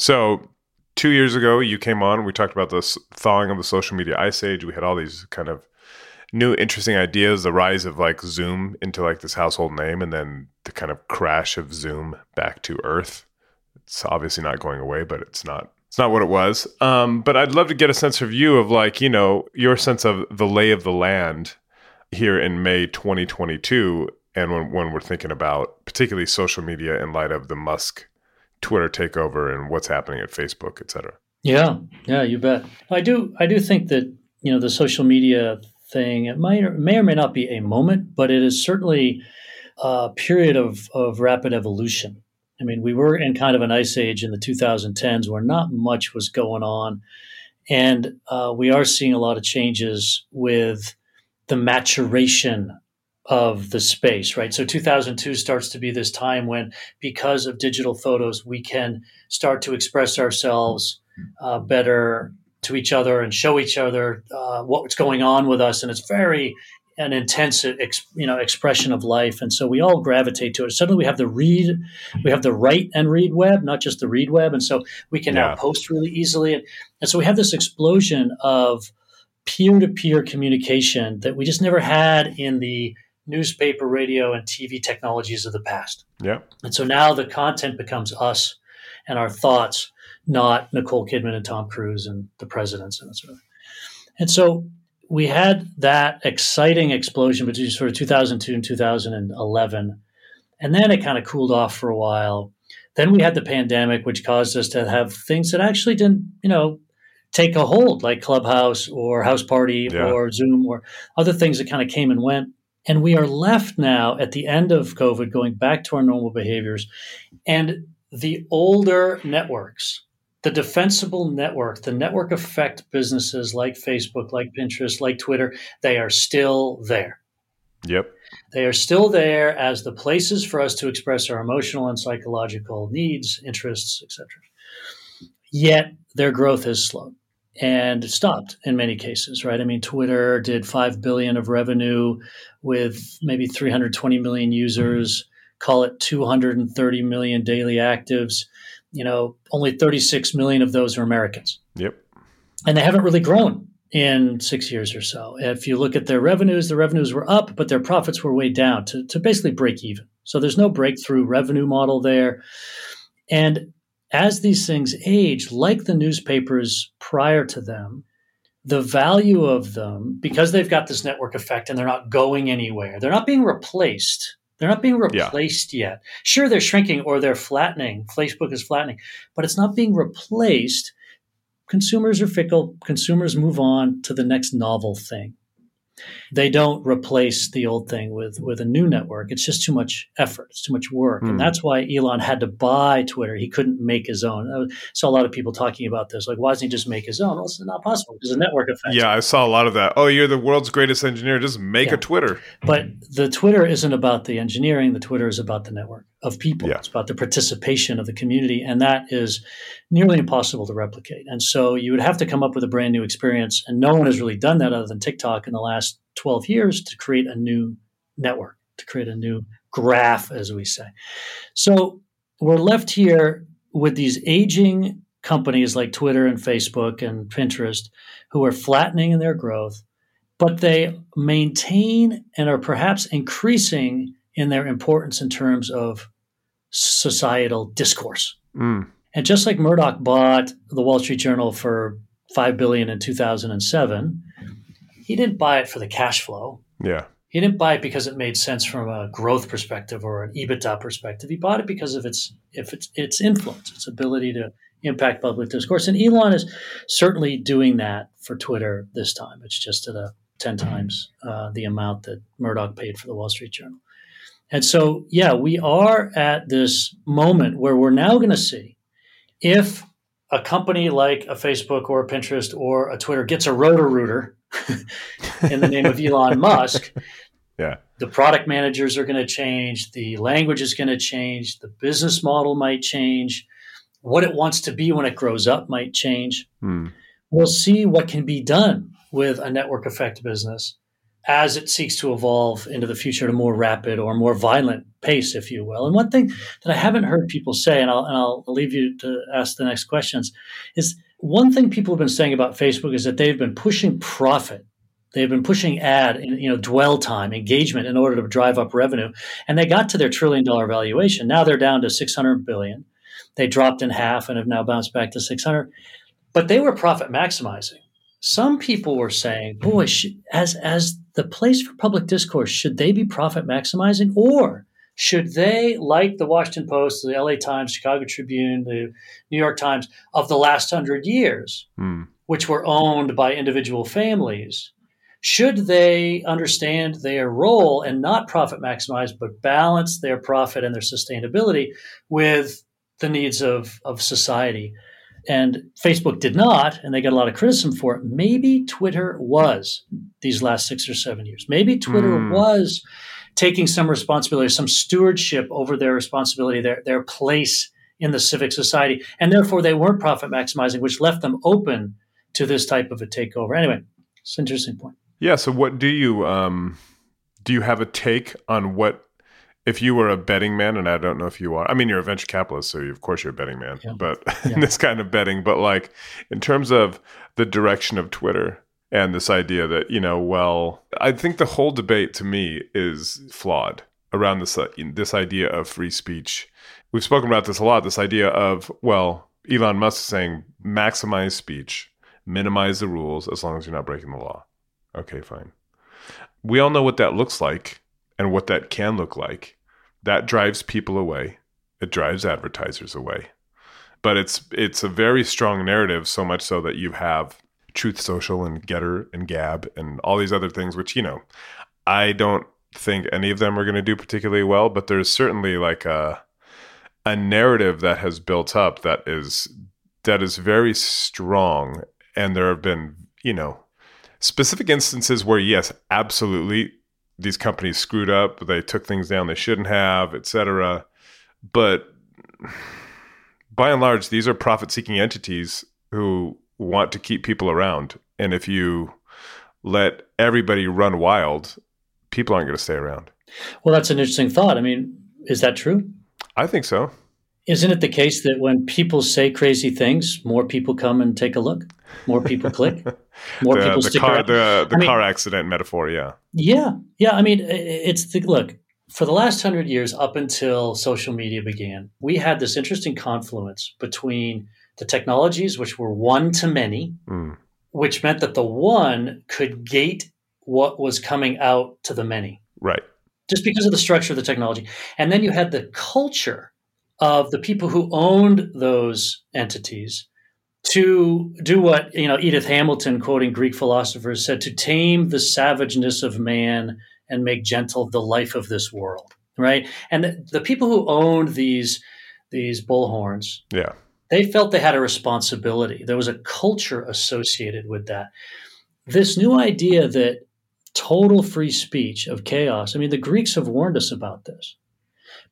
So, two years ago, you came on. We talked about this thawing of the social media ice age. We had all these kind of new interesting ideas the rise of like zoom into like this household name and then the kind of crash of zoom back to earth it's obviously not going away but it's not it's not what it was. Um, but I'd love to get a sense of you of like, you know, your sense of the lay of the land here in May 2022. And when, when we're thinking about particularly social media in light of the Musk Twitter takeover and what's happening at Facebook, et cetera. Yeah, yeah, you bet. I do, I do think that you know the social media thing it might or, may or may not be a moment, but it is certainly a period of of rapid evolution. I mean, we were in kind of an ice age in the 2010s where not much was going on. And uh, we are seeing a lot of changes with the maturation of the space, right? So 2002 starts to be this time when, because of digital photos, we can start to express ourselves uh, better to each other and show each other uh, what's going on with us. And it's very an intense ex, you know expression of life and so we all gravitate to it suddenly we have the read we have the write and read web not just the read web and so we can yeah. now post really easily and, and so we have this explosion of peer-to-peer communication that we just never had in the newspaper radio and tv technologies of the past yeah and so now the content becomes us and our thoughts not nicole kidman and tom cruise and the presidents and that sort of and so we had that exciting explosion between sort of 2002 and 2011. And then it kind of cooled off for a while. Then we had the pandemic, which caused us to have things that actually didn't, you know, take a hold, like Clubhouse or House Party yeah. or Zoom or other things that kind of came and went. And we are left now at the end of COVID going back to our normal behaviors. And the older networks, the defensible network, the network effect businesses like Facebook, like Pinterest, like Twitter, they are still there. Yep. They are still there as the places for us to express our emotional and psychological needs, interests, etc. Yet their growth has slowed and it stopped in many cases, right? I mean, Twitter did 5 billion of revenue with maybe 320 million users call it 230 million daily actives. You know, only 36 million of those are Americans. Yep. And they haven't really grown in six years or so. If you look at their revenues, the revenues were up, but their profits were way down to, to basically break even. So there's no breakthrough revenue model there. And as these things age, like the newspapers prior to them, the value of them, because they've got this network effect and they're not going anywhere, they're not being replaced. They're not being replaced yeah. yet. Sure, they're shrinking or they're flattening. Facebook is flattening, but it's not being replaced. Consumers are fickle. Consumers move on to the next novel thing they don't replace the old thing with with a new network. It's just too much effort. It's too much work, mm. and hmm. that's why Elon had to buy Twitter. He couldn't make his own. I saw a lot of people talking about this. Like, why doesn't he just make his own? Well, it's not possible. There's a network effect. Yeah, I saw a lot of that. Oh, you're the world's greatest engineer. Just make yeah. a Twitter. But the Twitter isn't about the engineering. The Twitter is about the network of people. Yeah. It's about the participation of the community, and that is nearly impossible to replicate. And so you would have to come up with a brand new experience, and no one has really done that other than TikTok in the last 12 years to create a new network, to create a new graph, as we say. So we're left here with these aging companies like Twitter and Facebook and Pinterest who are flattening in their growth, but they maintain and are perhaps increasing in their importance in terms of societal discourse. Mm. And just like Murdoch bought the Wall Street Journal for 5 billion in 2007, he didn't buy it for the cash flow. Yeah. He didn't buy it because it made sense from a growth perspective or an EBITDA perspective. He bought it because of its if its its influence, its ability to impact public discourse. And Elon is certainly doing that for Twitter this time. It's just at a ten times uh, the amount that Murdoch paid for the Wall Street Journal. And so, yeah, we are at this moment where we're now going to see if a company like a Facebook or a Pinterest or a Twitter gets a Roto-Rooter in the name of Elon Musk, yeah. the product managers are going to change, the language is going to change, the business model might change, what it wants to be when it grows up might change. Hmm. We'll see what can be done with a network effect business as it seeks to evolve into the future at a more rapid or more violent pace, if you will. And one thing that I haven't heard people say, and I'll, and I'll leave you to ask the next questions, is one thing people have been saying about Facebook is that they've been pushing profit. They've been pushing ad, and, you know, dwell time, engagement in order to drive up revenue. And they got to their trillion dollar valuation. Now they're down to 600 billion. They dropped in half and have now bounced back to 600. But they were profit maximizing. Some people were saying, boy, as, as the place for public discourse, should they be profit maximizing or should they, like the Washington Post, the LA Times, Chicago Tribune, the New York Times of the last hundred years, mm. which were owned by individual families, should they understand their role and not profit maximize, but balance their profit and their sustainability with the needs of, of society? And Facebook did not, and they got a lot of criticism for it. Maybe Twitter was these last six or seven years. Maybe Twitter mm. was taking some responsibility, some stewardship over their responsibility, their, their place in the civic society. And therefore, they weren't profit maximizing, which left them open to this type of a takeover. Anyway, it's an interesting point. Yeah. So, what do you um, do? You have a take on what if you were a betting man, and I don't know if you are. I mean, you're a venture capitalist, so you, of course you're a betting man. Yeah. But yeah. in this kind of betting, but like in terms of the direction of Twitter, and this idea that you know well i think the whole debate to me is flawed around this uh, this idea of free speech we've spoken about this a lot this idea of well elon musk is saying maximize speech minimize the rules as long as you're not breaking the law okay fine we all know what that looks like and what that can look like that drives people away. It drives advertisers away. But it's it's a very strong narrative so much so that you have Truth Social and Gettr and Gab and all these other things, which, you know, I don't think any of them are going to do particularly well, but there's certainly like a a narrative that has built up that is that is very strong. And there have been, you know, specific instances where yes, absolutely these companies screwed up, they took things down they shouldn't have, etc. But by and large, these are profit-seeking entities who want to keep people around. And if you let everybody run wild, people aren't going to stay around. Well, that's an interesting thought. I mean, Is that true? I think so. Isn't it the case that when people say crazy things, more people come and take a look? More people click? More the, people the stick car, around? the, the I mean- car accident metaphor, yeah. Yeah, yeah. I mean, it's the look for the last hundred years up until social media began. We had this interesting confluence between the technologies, which were one to many, Mm. which meant that the one could gate what was coming out to the many, Right. just because of the structure of the technology. And then you had the culture of the people who owned those entities to do what you know Edith Hamilton, quoting Greek philosophers, said: "To tame the savageness of man and make gentle the life of this world." Right, and the, the people who owned these these bullhorns, Yeah. they felt they had a responsibility. There was a culture associated with that. This new idea that total free speech of chaos. I mean, the Greeks have warned us about this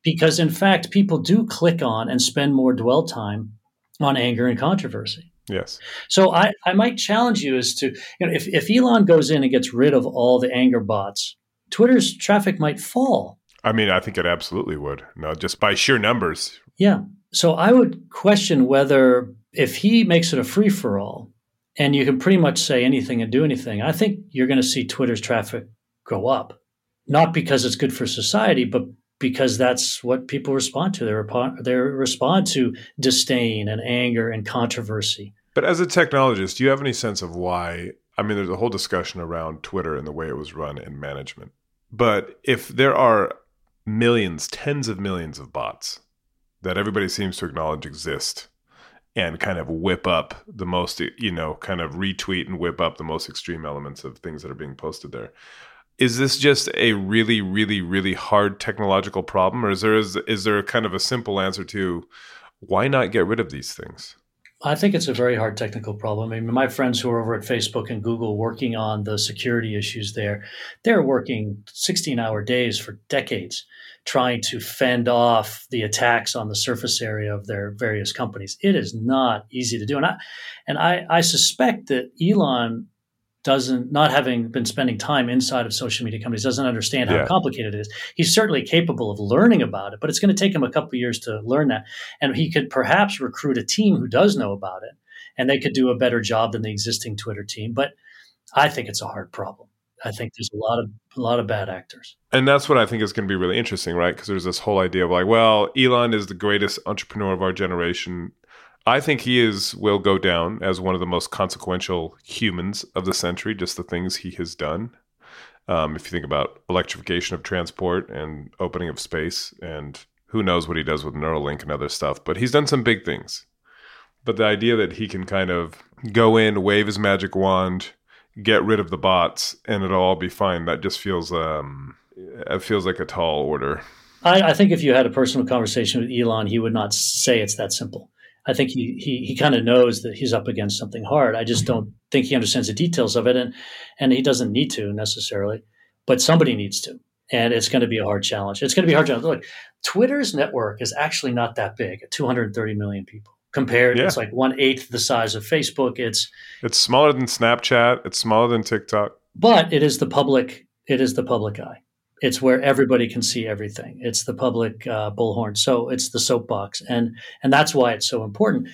because, in fact, people do click on and spend more dwell time on anger and controversy. Yes. So I, I might challenge you as to, you know, if, if Elon goes in and gets rid of all the anger bots, Twitter's traffic might fall. I mean, I think it absolutely would. No, just by sheer numbers. Yeah. So I would question whether if he makes it a free for all and you can pretty much say anything and do anything, I think you're going to see Twitter's traffic go up. Not because it's good for society, but because that's what people respond to. They, repo- they respond to disdain and anger and controversy. But as a technologist, do you have any sense of why? I mean, there's a whole discussion around Twitter and the way it was run and management. But if there are millions, tens of millions of bots that everybody seems to acknowledge exist and kind of whip up the most, you know, kind of retweet and whip up the most extreme elements of things that are being posted there. Is this just a really, really, really hard technological problem, or is there is, is there a kind of a simple answer to why not get rid of these things? I think it's a very hard technical problem. I mean, my friends who are over at Facebook and Google working on the security issues there, they're working 16 hour days for decades trying to fend off the attacks on the surface area of their various companies. It is not easy to do. And I, and I, I suspect that Elon doesn't, not having been spending time inside of social media companies, doesn't understand how Yeah. complicated it is. He's certainly capable of learning about it, but it's going to take him a couple of years to learn that. And he could perhaps recruit a team who does know about it and they could do a better job than the existing Twitter team. But I think it's a hard problem. I think there's a lot of a lot of bad actors. And that's what I think is going to be really interesting, right? Because there's this whole idea of like, well, Elon is the greatest entrepreneur of our generation. I think he is will go down as one of the most consequential humans of the century. Just the things he has done. Um, if you think about electrification of transport and opening of space, and who knows what he does with Neuralink and other stuff, but he's done some big things. But the idea that he can kind of go in, wave his magic wand, get rid of the bots, and it'll all be fine. That just feels um, it feels like a tall order. I, I think if you had a personal conversation with Elon, he would not say it's that simple. I think he he, he kind of knows that he's up against something hard. I just mm-hmm. don't think he understands the details of it, and and he doesn't need to necessarily, but somebody needs to, and it's going to be a hard challenge. It's going to be a hard challenge. Look, Twitter's network is actually not that big, 230 million people. Compared, Yeah. it's like one eighth the size of Facebook. It's It's smaller than Snapchat. It's smaller than TikTok. but it is the public it is the public eye it's where everybody can see everything. It's the public uh, bullhorn. So it's the soapbox. And and that's why it's so important.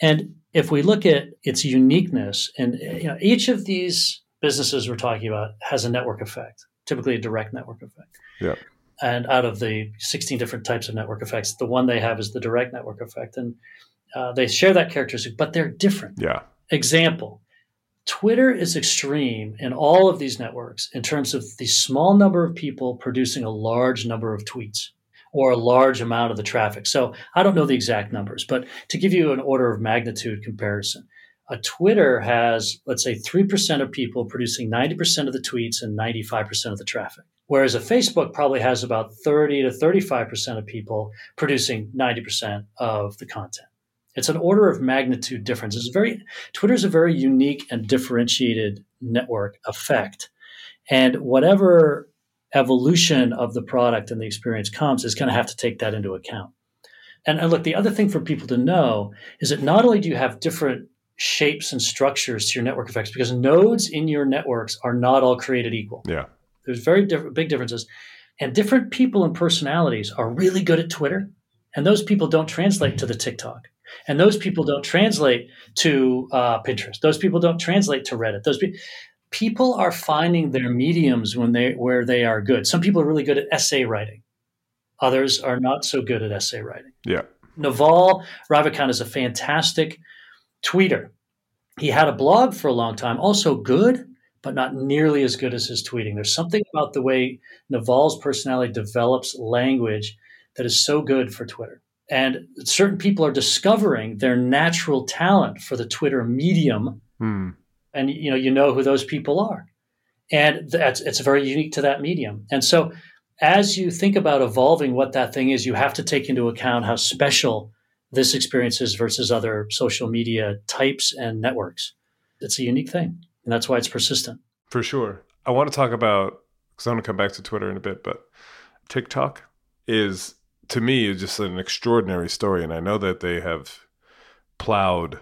And if we look at its uniqueness and you know each of these businesses we're talking about has a network effect typically a direct network effect. Yeah. and out of the 16 different types of network effects the one they have is the direct network effect. And uh, they share that characteristic but they're different. Yeah. Example Twitter is extreme in all of these networks in terms of the small number of people producing a large number of tweets or a large amount of the traffic. So I don't know the exact numbers, but to give you an order of magnitude comparison, a Twitter has, let's say, 3% of people producing 90% of the tweets and 95% of the traffic. Whereas a Facebook probably has about 30 to 35% of people producing 90% of the content. It's an order of magnitude difference. It's very Twitter is a very unique and differentiated network effect, and whatever evolution of the product and the experience comes is going to have to take that into account. And, and look, the other thing for people to know is that not only do you have different shapes and structures to your network effects, because nodes in your networks are not all created equal Yeah. there's very different big differences And different people and personalities are really good at Twitter, and those people don't translate to the TikTok. And those people don't translate to uh, Pinterest. Those people don't translate to Reddit. Those people, people are finding their mediums when they where they are good. Some people are really good at essay writing. Others are not so good at essay writing. Yeah. Naval Ravikant is a fantastic tweeter. He had a blog for a long time, also good, but not nearly as good as his tweeting. There's something about the way Naval's personality develops language that is so good for Twitter. And certain people are discovering their natural talent for the Twitter medium. Hmm. And you know, you know who those people are. And that's it's very unique to that medium. And so as you think about evolving what that thing is, you have to take into account how special this experience is versus other social media types and networks. It's a unique thing, and that's why it's persistent. For sure. I want to talk about because I want to come back to Twitter in a bit, but TikTok is to me is just an extraordinary story, and I know that they have plowed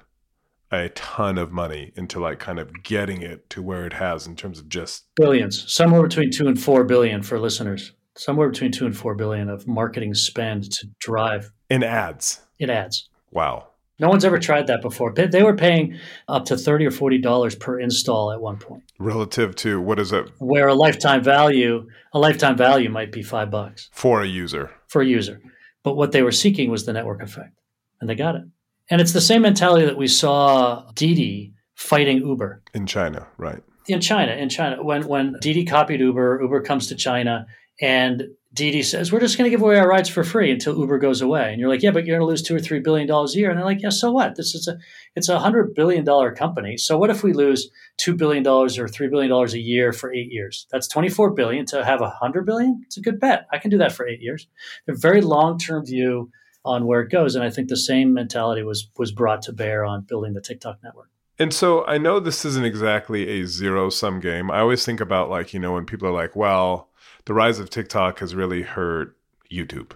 a ton of money into like kind of getting it to where it has in terms of just billions, somewhere between two and four billion for listeners somewhere between two and four billion of marketing spend to drive in ads. In ads. Wow. No one's ever tried that before. They were paying up to thirty or forty dollars per install at one point. Relative to what is it? Where a lifetime value, a lifetime value might be five bucks for a user. For a user, but what they were seeking was the network effect, and they got it. And it's the same mentality that we saw Didi fighting Uber in China, right? In China, in China, when when Didi copied Uber, Uber comes to China and Didi says, We're just going to give away our rides for free until Uber goes away. And you're like, Yeah, but you're going to lose two or three billion dollars a year. And they're like, Yeah, so what? This is a it's a hundred billion dollar company. So what if we lose two billion dollars or three billion dollars a year for eight years? That's twenty four billion to have a hundred billion. It's a good bet. I can do that for eight years. They're very long term view on where it goes. And I think the same mentality was was brought to bear on building the TikTok network. And so I know this isn't exactly a zero sum game. I always think about like, you know, when people are like, well, the rise of TikTok has really hurt YouTube,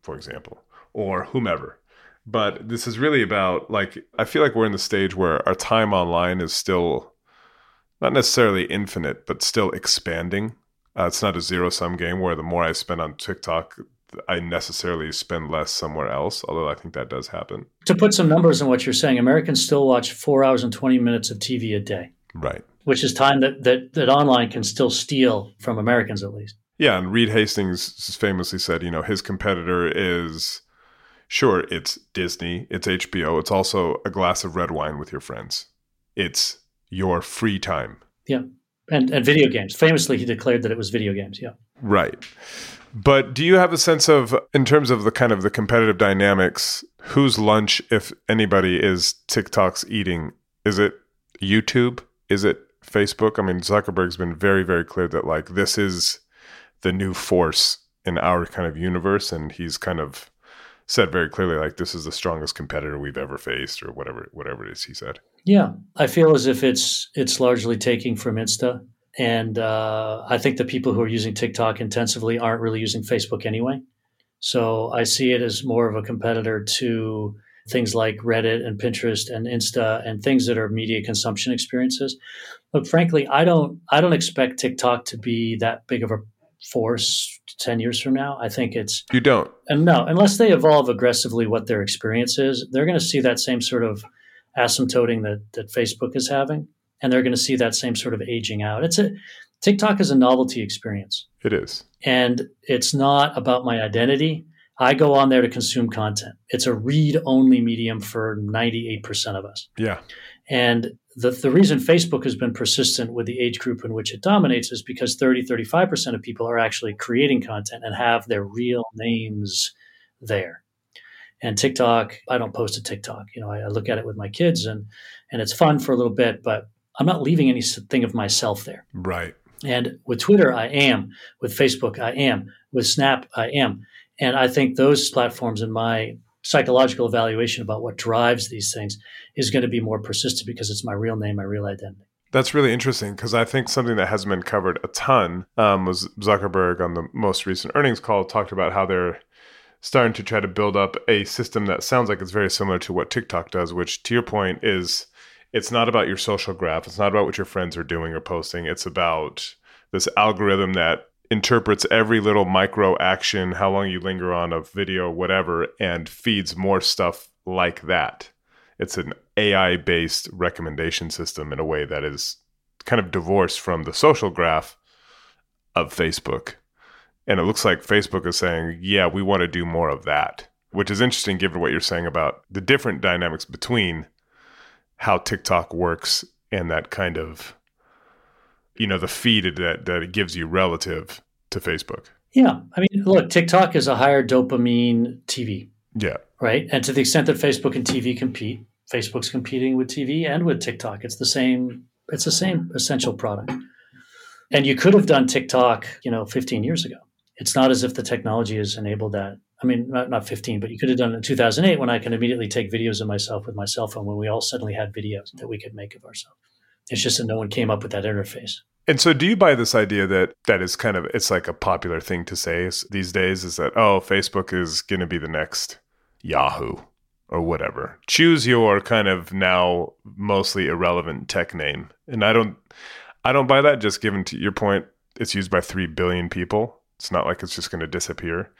for example, or whomever. But this is really about like I feel like we're in the stage where our time online is still not necessarily infinite, but still expanding. Uh, it's not a zero sum game where the more I spend on TikTok, I necessarily spend less somewhere else, although I think that does happen. To put some numbers on what you're saying, Americans still watch four hours and 20 minutes of TV a day. Right. Which is time that, that, that online can still steal from Americans, at least. Yeah, and Reed Hastings famously said, you know, his competitor is sure, it's Disney, it's HBO, it's also a glass of red wine with your friends. It's your free time. Yeah. And and video games. Famously he declared that it was video games, yeah. Right. But do you have a sense of in terms of the kind of the competitive dynamics, whose lunch if anybody is TikTok's eating? Is it YouTube? Is it Facebook? I mean, Zuckerberg's been very very clear that like this is the new force in our kind of universe and he's kind of said very clearly like this is the strongest competitor we've ever faced or whatever whatever it is he said. Yeah. I feel as if it's it's largely taking from insta and uh, i think the people who are using tiktok intensively aren't really using facebook anyway. So i see it as more of a competitor to things like reddit and pinterest and insta and things that are media consumption experiences. But frankly i don't i don't expect tiktok to be that big of a force 10 years from now. I think it's. You don't. And no, unless they evolve aggressively what their experience is, they're going to see that same sort of asymptoting that, that Facebook is having. And they're going to see that same sort of aging out. It's a TikTok is a novelty experience. It is. And it's not about my identity. I go on there to consume content. It's a read only medium for 98% of us. Yeah. And the, the reason Facebook has been persistent with the age group in which it dominates is because 30, 35% of people are actually creating content and have their real names there. And TikTok, I don't post to TikTok. You know, I, I look at it with my kids and and it's fun for a little bit, but I'm not leaving anything of myself there. Right. And with Twitter, I am. With Facebook, I am. With Snap, I am. And I think those platforms, in my psychological evaluation about what drives these things is going to be more persistent because it's my real name, my real identity. That's really interesting because I think something that hasn't been covered a ton um, was Zuckerberg on the most recent earnings call talked about how they're starting to try to build up a system that sounds like it's very similar to what TikTok does, which to your point is it's not about your social graph. It's not about what your friends are doing or posting. It's about this algorithm that interprets every little micro action, how long you linger on a video, whatever, and feeds more stuff like that. It's an AI based recommendation system in a way that is kind of divorced from the social graph of Facebook. And it looks like Facebook is saying, yeah, we want to do more of that, which is interesting given what you're saying about the different dynamics between how TikTok works and that kind of, you know, the feed that, that it gives you relative to Facebook. Yeah. I mean, look, TikTok is a higher dopamine TV. Yeah. Right. And to the extent that Facebook and TV compete, Facebook's competing with TV and with TikTok. It's the same, it's the same essential product. And you could have done TikTok, you know, 15 years ago. It's not as if the technology has enabled that. I mean, not, not 15, but you could have done it in 2008 when I can immediately take videos of myself with my cell phone when we all suddenly had videos that we could make of ourselves. It's just that no one came up with that interface. And so do you buy this idea that that is kind of it's like a popular thing to say these days is that oh Facebook is going to be the next Yahoo or whatever. Choose your kind of now mostly irrelevant tech name. And I don't I don't buy that just given to your point it's used by 3 billion people. It's not like it's just going to disappear.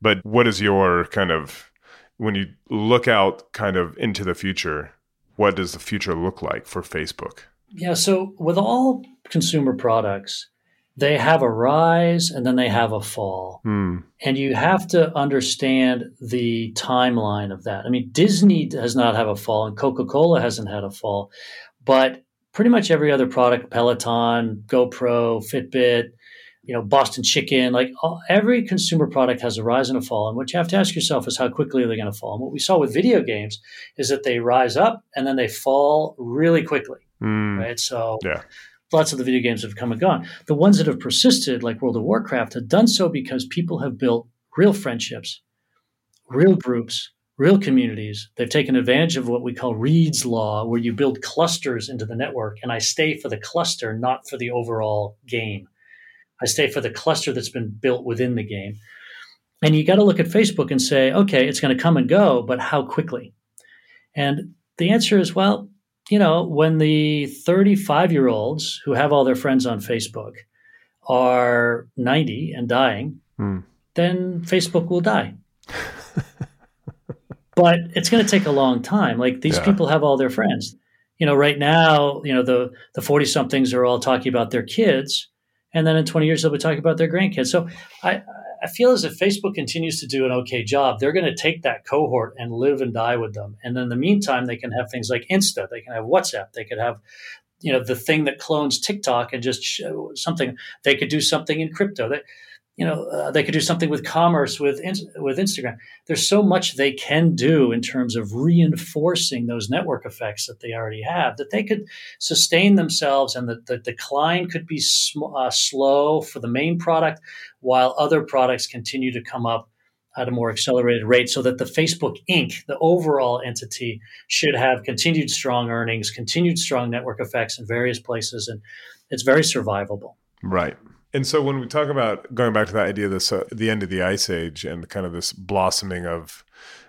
But what is your kind of when you look out kind of into the future, what does the future look like for Facebook? Yeah, so with all consumer products, they have a rise and then they have a fall. Mm. And you have to understand the timeline of that. I mean, Disney does not have a fall and Coca Cola hasn't had a fall, but pretty much every other product Peloton, GoPro, Fitbit, you know, Boston Chicken, like all, every consumer product has a rise and a fall. And what you have to ask yourself is how quickly are they going to fall? And what we saw with video games is that they rise up and then they fall really quickly. Mm. Right. So, yeah lots of the video games have come and gone. The ones that have persisted, like World of Warcraft, have done so because people have built real friendships, real groups, real communities. They've taken advantage of what we call Reed's Law, where you build clusters into the network. And I stay for the cluster, not for the overall game. I stay for the cluster that's been built within the game. And you got to look at Facebook and say, okay, it's going to come and go, but how quickly? And the answer is, well, you know, when the 35 year olds who have all their friends on Facebook are 90 and dying, hmm. then Facebook will die. but it's going to take a long time. Like these Yeah. people have all their friends. You know, right now, you know, the the 40 somethings are all talking about their kids. And then in 20 years, they'll be talking about their grandkids. So I, I feel as if Facebook continues to do an okay job, they're going to take that cohort and live and die with them. And in the meantime, they can have things like Insta, they can have WhatsApp, they could have, you know, the thing that clones TikTok and just something. They could do something in crypto. That, you know, uh, they could do something with commerce with with Instagram. There's so much they can do in terms of reinforcing those network effects that they already have that they could sustain themselves, and that the decline could be sm- uh, slow for the main product, while other products continue to come up at a more accelerated rate, so that the Facebook Inc., the overall entity, should have continued strong earnings, continued strong network effects in various places, and it's very survivable. Right. And so when we talk about going back to that idea of this, uh, the end of the ice age and kind of this blossoming of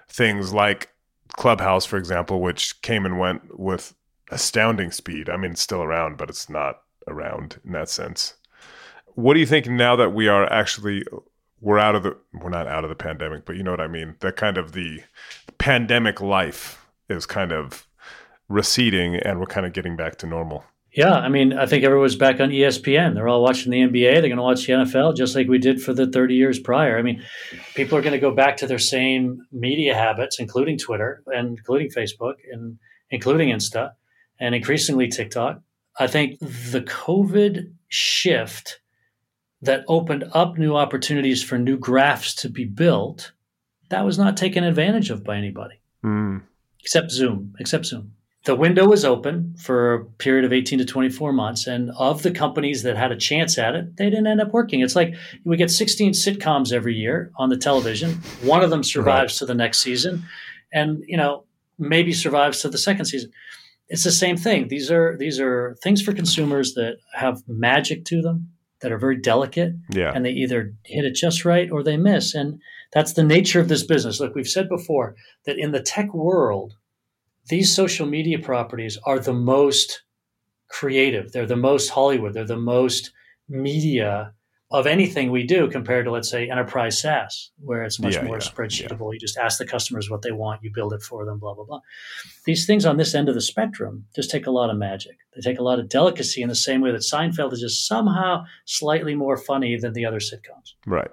things like Clubhouse, for example, which came and went with astounding speed. I mean, it's still around, but it's not around in that sense. What do you think now that we are actually we're out of the we're not out of the pandemic, but you know what I mean? That kind of the pandemic life is kind of receding and we're kind of getting back to normal. Yeah, I mean, I think everyone's back on ESPN. They're all watching the NBA. They're going to watch the NFL just like we did for the 30 years prior. I mean, people are going to go back to their same media habits, including Twitter and including Facebook and including Insta and increasingly TikTok. I think the COVID shift that opened up new opportunities for new graphs to be built, that was not taken advantage of by anybody Mm. except Zoom, except Zoom. The window was open for a period of 18 to 24 months. And of the companies that had a chance at it, they didn't end up working. It's like we get 16 sitcoms every year on the television. One of them survives to the next season and, you know, maybe survives to the second season. It's the same thing. These are these are things for consumers that have magic to them, that are very delicate, Yeah. and they either hit it just right or they miss. And that's the nature of this business. Look, we've said before that in the tech world, these social media properties are the most creative. They're the most Hollywood. They're the most media of anything we do compared to, let's say, enterprise SaaS, where it's much Yeah, more yeah, spreadsheetable. You just ask the customers what they want, you build it for them, blah, blah, blah. These things on this end of the spectrum just take a lot of magic. They take a lot of delicacy in the same way that Seinfeld is just somehow slightly more funny than the other sitcoms. Right.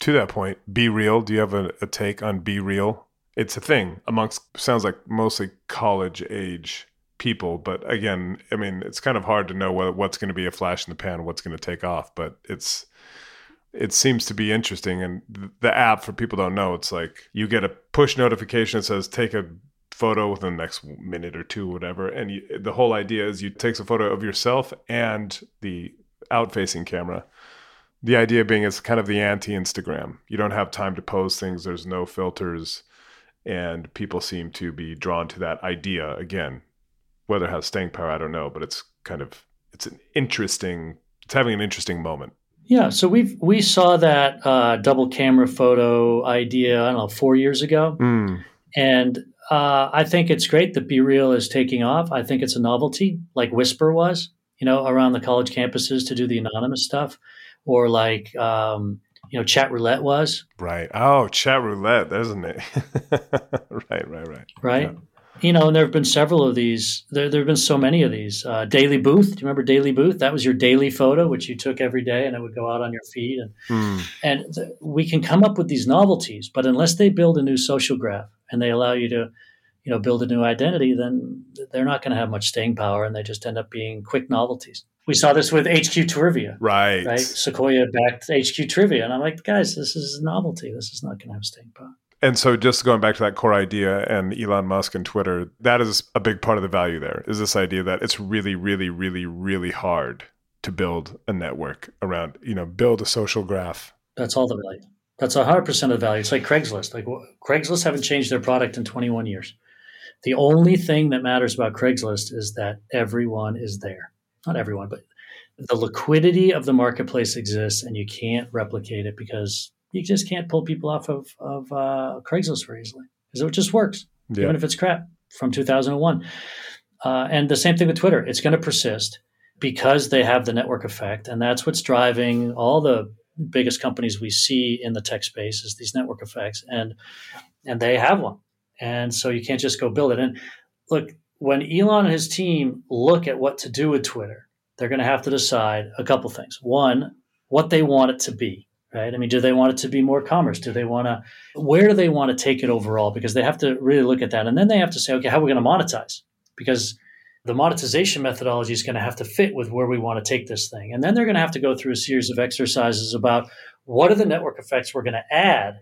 To that point, BeReal. Do you have a, a take on BeReal? It's a thing amongst, sounds like mostly college age people. But again, I mean, it's kind of hard to know what, what's going to be a flash in the pan, what's going to take off. But it's, it seems to be interesting. And the app, for people don't know, it's like you get a push notification that says take a photo within the next minute or two, whatever. And you, the whole idea is you takes a photo of yourself and the out facing camera. The idea being it's kind of the anti Instagram. You don't have time to post things, there's no filters. And people seem to be drawn to that idea again. Whether it has staying power, I don't know, but it's kind of it's an interesting it's having an interesting moment. Yeah, so we we saw that uh, double camera photo idea I don't know four years ago, and uh, I think it's great that BeReal is taking off. I think it's a novelty, like Whisper was, you know, around the college campuses to do the anonymous stuff, or like um, you know, Chatroulette was, Right. Oh, Chatroulette, isn't it? right, right, right. right? You know, and there have been several of these. There, there have been so many of these. Uh, DailyBooth. Do you remember DailyBooth? That was your daily photo, which you took every day, and it would go out on your feed. And Hmm. and th- we can come up with these novelties, but unless they build a new social graph and they allow you to, you know, build a new identity, then they're not going to have much staying power, and they just end up being quick novelties. We saw this with HQ Trivia, Right. right? Sequoia backed HQ Trivia, and I'm like, guys, this is a novelty. This is not going to have staying power. And so just going back to that core idea and Elon Musk and Twitter, that is a big part of the value there. Is this idea that it's really really really really hard to build a network around, you know, build a social graph. That's all the value. That's 100% of the value. It's like Craigslist. Like wh- Craigslist haven't changed their product in 21 years. The only thing that matters about Craigslist is that everyone is there. Not everyone, but the liquidity of the marketplace exists and you can't replicate it because you just can't pull people off of, of uh, Craigslist very easily because it just works, Yeah. even if it's crap from 2001. Uh, and the same thing with Twitter. It's going to persist because they have the network effect. And that's what's driving all the biggest companies we see in the tech space is these network effects. And and they have one. And so you can't just go build it. And look, when Elon and his team look at what to do with Twitter, they're going to have to decide a couple things. One, what they want it to be, right? I mean, do they want it to be more commerce? Do they want to, where do they want to take it overall? Because they have to really look at that. And then they have to say, okay, how are we going to monetize? Because the monetization methodology is going to have to fit with where we want to take this thing. And then they're going to have to go through a series of exercises about what are the network effects we're going to add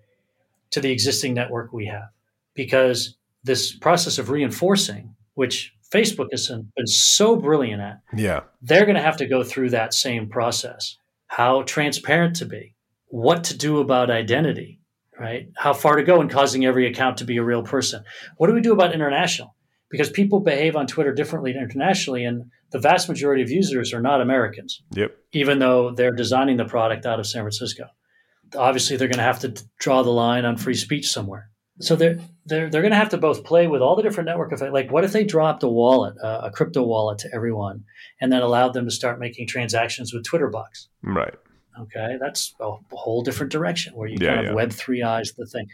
to the existing network we have. Because this process of reinforcing, which Facebook has been so brilliant at, Yeah. they're going to have to go through that same process. How transparent to be, what to do about identity, right? How far to go in causing every account to be a real person. What do we do about international? Because people behave on Twitter differently internationally, and the vast majority of users are not Americans, Yep. even though they're designing the product out of San Francisco. Obviously, they're going to have to draw the line on free speech somewhere. So they're they're they're going to have to both play with all the different network effects. Like, what if they dropped a wallet, uh, a crypto wallet, to everyone, and then allowed them to start making transactions with Twitter bucks? Right. Okay, that's a whole different direction where you Yeah, kind of yeah. web three eyes the thing.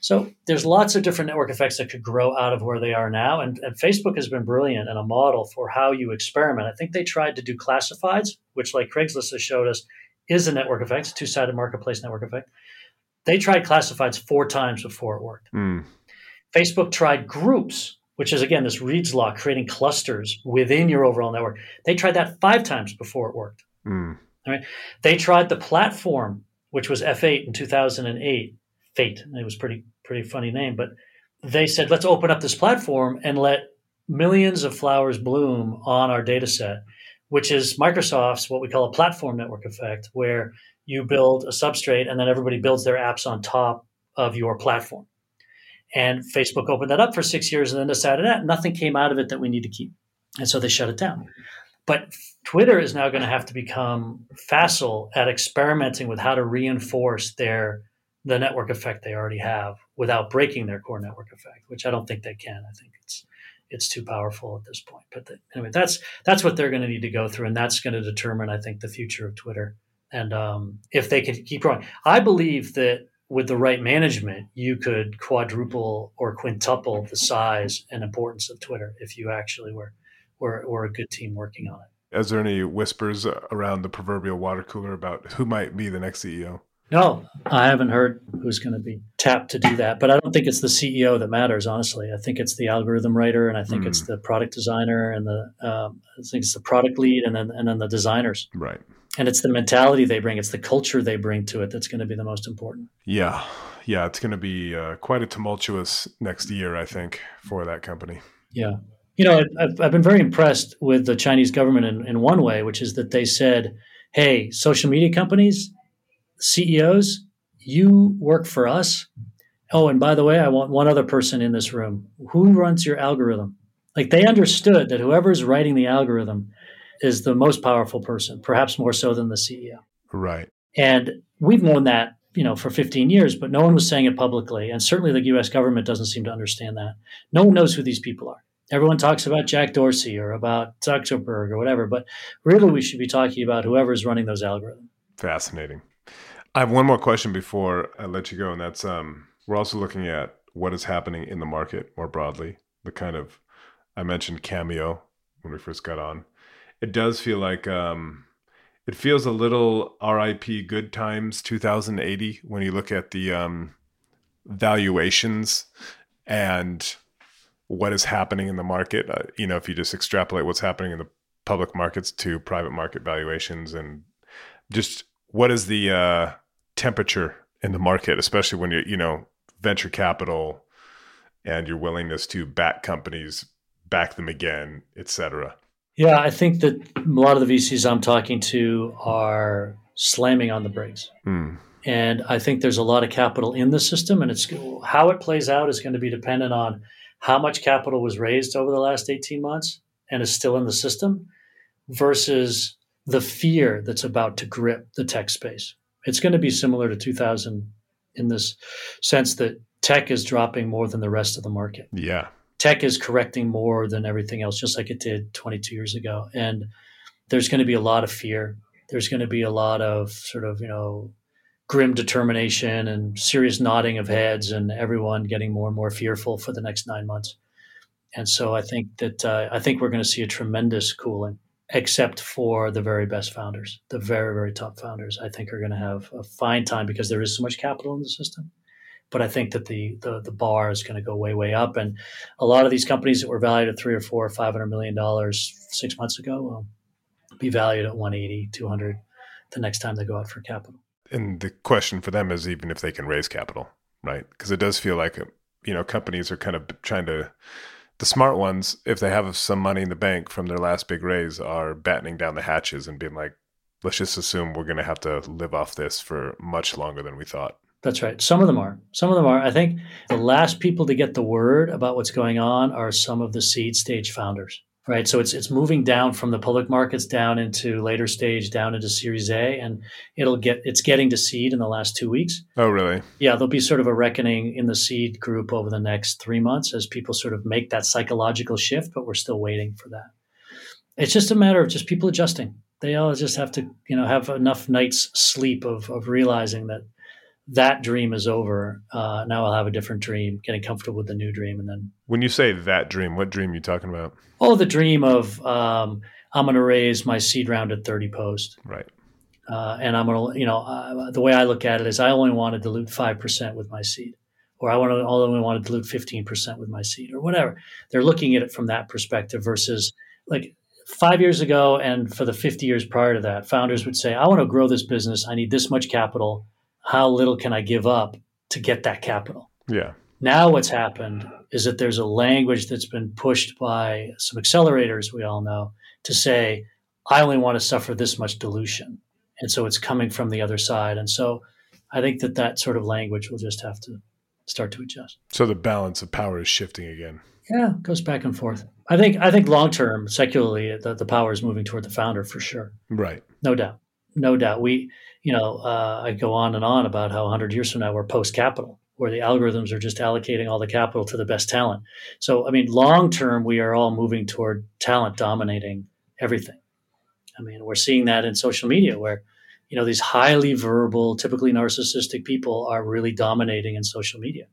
So there's lots of different network effects that could grow out of where they are now, and, and Facebook has been brilliant and a model for how you experiment. I think they tried to do classifieds, which, like Craigslist has showed us, is a network effect, two-sided marketplace network effect. They tried classifieds four times before it worked. Mm. Facebook tried groups, which is again this Reed's law, creating clusters within your overall network. They tried that five times before it worked. Mm. All right. They tried the platform, which was F8 in 2008. Fate. It was pretty pretty funny name, but they said let's open up this platform and let millions of flowers bloom on our data set, which is Microsoft's what we call a platform network effect, where you build a substrate and then everybody builds their apps on top of your platform. And Facebook opened that up for six years and then decided that nothing came out of it that we need to keep. And so they shut it down. But Twitter is now going to have to become facile at experimenting with how to reinforce their the network effect they already have without breaking their core network effect, which I don't think they can. I think it's it's too powerful at this point. But the, anyway, that's that's what they're going to need to go through, and that's going to determine, I think, the future of Twitter And um, if they could keep growing, I believe that with the right management, you could quadruple or quintuple the size and importance of Twitter if you actually were were, were a good team working on it. Is there any whispers around the proverbial water cooler about who might be the next CEO? No, I haven't heard who's going to be tapped to do that. But I don't think it's the CEO that matters, honestly. I think it's the algorithm writer, and I think mm. it's hmm. the product designer, and the um, I think it's the product lead, and then and then the designers. Right. And it's the mentality they bring, it's the culture they bring to it that's going to be the most important. Yeah, yeah, it's going to be uh, quite a tumultuous next year, I think, for that company. Yeah, you know, I've, I've been very impressed with the Chinese government in, in one way, which is that they said, "Hey, social media companies." CEOs, you work for us. Oh, and by the way, I want one other person in this room. Who runs your algorithm? Like they understood that whoever's writing the algorithm is the most powerful person, perhaps more so than the CEO. Right. And we've known that, you know, for 15 years, but no one was saying it publicly. And certainly the US government doesn't seem to understand that. No one knows who these people are. Everyone talks about Jack Dorsey or about Zuckerberg or whatever, but really we should be talking about whoever's running those algorithms. Fascinating. I have one more question before I let you go, and that's um, we're also looking at what is happening in the market more broadly. The kind of I mentioned cameo when we first got on. It does feel like um, it feels a little RIP Good Times 2080 when you look at the um, valuations and what is happening in the market. Uh, you know, if you just extrapolate what's happening in the public markets to private market valuations and just what is the uh, temperature in the market, especially when you're, you know, venture capital and your willingness to back companies, back them again, et cetera? Yeah, I think that a lot of the VCs I'm talking to are slamming on the brakes. Mm. And I think there's a lot of capital in the system, and it's how it plays out is going to be dependent on how much capital was raised over the last 18 months and is still in the system versus the fear that's about to grip the tech space. It's going to be similar to 2000 in this sense that tech is dropping more than the rest of the market. Yeah. Tech is correcting more than everything else, just like it did 22 years ago. And there's going to be a lot of fear. There's going to be a lot of sort of, you know, grim determination and serious nodding of heads and everyone getting more and more fearful for the next nine months. And so I think that uh, I think we're going to see a tremendous cooling except for the very best founders, the very, very top founders, I think are going to have a fine time because there is so much capital in the system. But I think that the, the, the bar is going to go way, way up. And a lot of these companies that were valued at three or four or five hundred million dollars six months ago will be valued at 180, 200 the next time they go out for capital. And the question for them is even if they can raise capital, right? Because it does feel like, you know, companies are kind of trying to the smart ones, if they have some money in the bank from their last big raise, are battening down the hatches and being like, let's just assume we're going to have to live off this for much longer than we thought. That's right. Some of them are. Some of them are. I think the last people to get the word about what's going on are some of the seed stage founders right? So it's it's moving down from the public markets down into later stage, down into Series A, and it'll get it's getting to seed in the last two weeks. Oh, really? Yeah, there'll be sort of a reckoning in the seed group over the next three months as people sort of make that psychological shift, but we're still waiting for that. It's just a matter of just people adjusting. They all just have to, you know, have enough nights sleep of of realizing that that dream is over. Uh, now I'll have a different dream, getting comfortable with the new dream, and then. When you say that dream, what dream are you talking about? Oh, the dream of um, I'm going to raise my seed round at 30 post. Right. Uh, and I'm going to, you know, uh, the way I look at it is I only want to dilute 5% with my seed, or I want to only want to dilute 15% with my seed, or whatever. They're looking at it from that perspective versus like five years ago and for the 50 years prior to that, founders would say, I want to grow this business. I need this much capital how little can I give up to get that capital? Yeah. Now, what's happened is that there's a language that's been pushed by some accelerators we all know to say, I only want to suffer this much dilution. And so it's coming from the other side. And so I think that that sort of language will just have to start to adjust. So the balance of power is shifting again. Yeah, it goes back and forth. I think I think long term, secularly, the, the power is moving toward the founder for sure. Right. No doubt. No doubt. We you know, uh, I go on and on about how 100 years from now we're post capital, where the algorithms are just allocating all the capital to the best talent. So, I mean, long term, we are all moving toward talent dominating everything. I mean, we're seeing that in social media where, you know, these highly verbal, typically narcissistic people are really dominating in social media.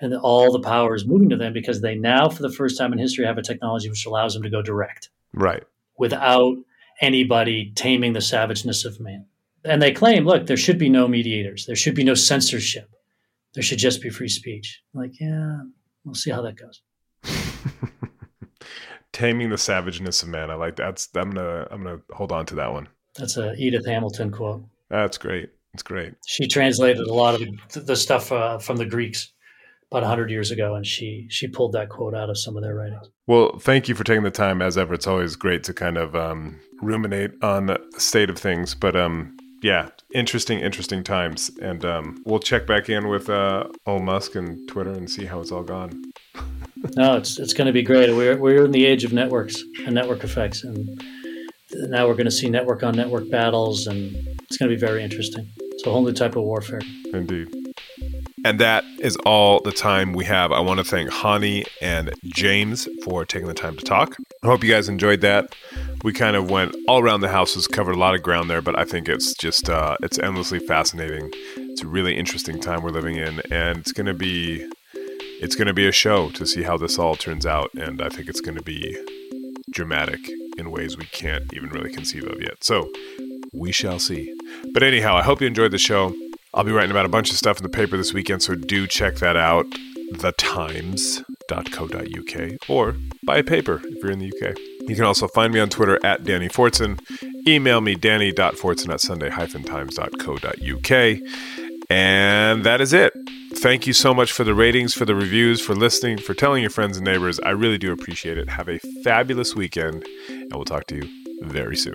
And all the power is moving to them because they now, for the first time in history, have a technology which allows them to go direct. Right. Without anybody taming the savageness of man. And they claim, look, there should be no mediators. There should be no censorship. There should just be free speech. like, yeah, we'll see how that goes. Taming the savageness of man. I like that. I'm gonna I'm gonna hold on to that one. That's a Edith Hamilton quote. That's great. It's great. She translated a lot of the stuff uh, from the Greeks about 100 years ago and she she pulled that quote out of some of their writings well thank you for taking the time as ever it's always great to kind of um, ruminate on the state of things but um, yeah interesting interesting times. And um, we'll check back in with uh, old musk and twitter and see how it's all gone. No it's it's going to be great. We're, we're in the age of networks and network effects and now we're going to see network on network battles and it's going to be very interesting. It's a whole new type of warfare. Indeed and that is all the time we have. I want to thank Hani and James for taking the time to talk. I hope you guys enjoyed that. We kind of went all around the houses, covered a lot of ground there, but I think it's just uh, it's endlessly fascinating. It's a really interesting time we're living in, and it's to be it's to be a show to see how this all turns out, and I think it's to be dramatic in ways we can't even really conceive of yet. So we shall see. But anyhow, I hope you enjoyed the show. I'll be writing about a bunch of stuff in the paper this weekend, so do check that out. TheTimes.co.uk or buy a paper if you're in the UK. You can also find me on Twitter at Danny Fortson. Email me danny.fortson at sunday-times.co.uk. And that is it. Thank you so much for the ratings, for the reviews, for listening, for telling your friends and neighbors. I really do appreciate it. Have a fabulous weekend, and we'll talk to you very soon.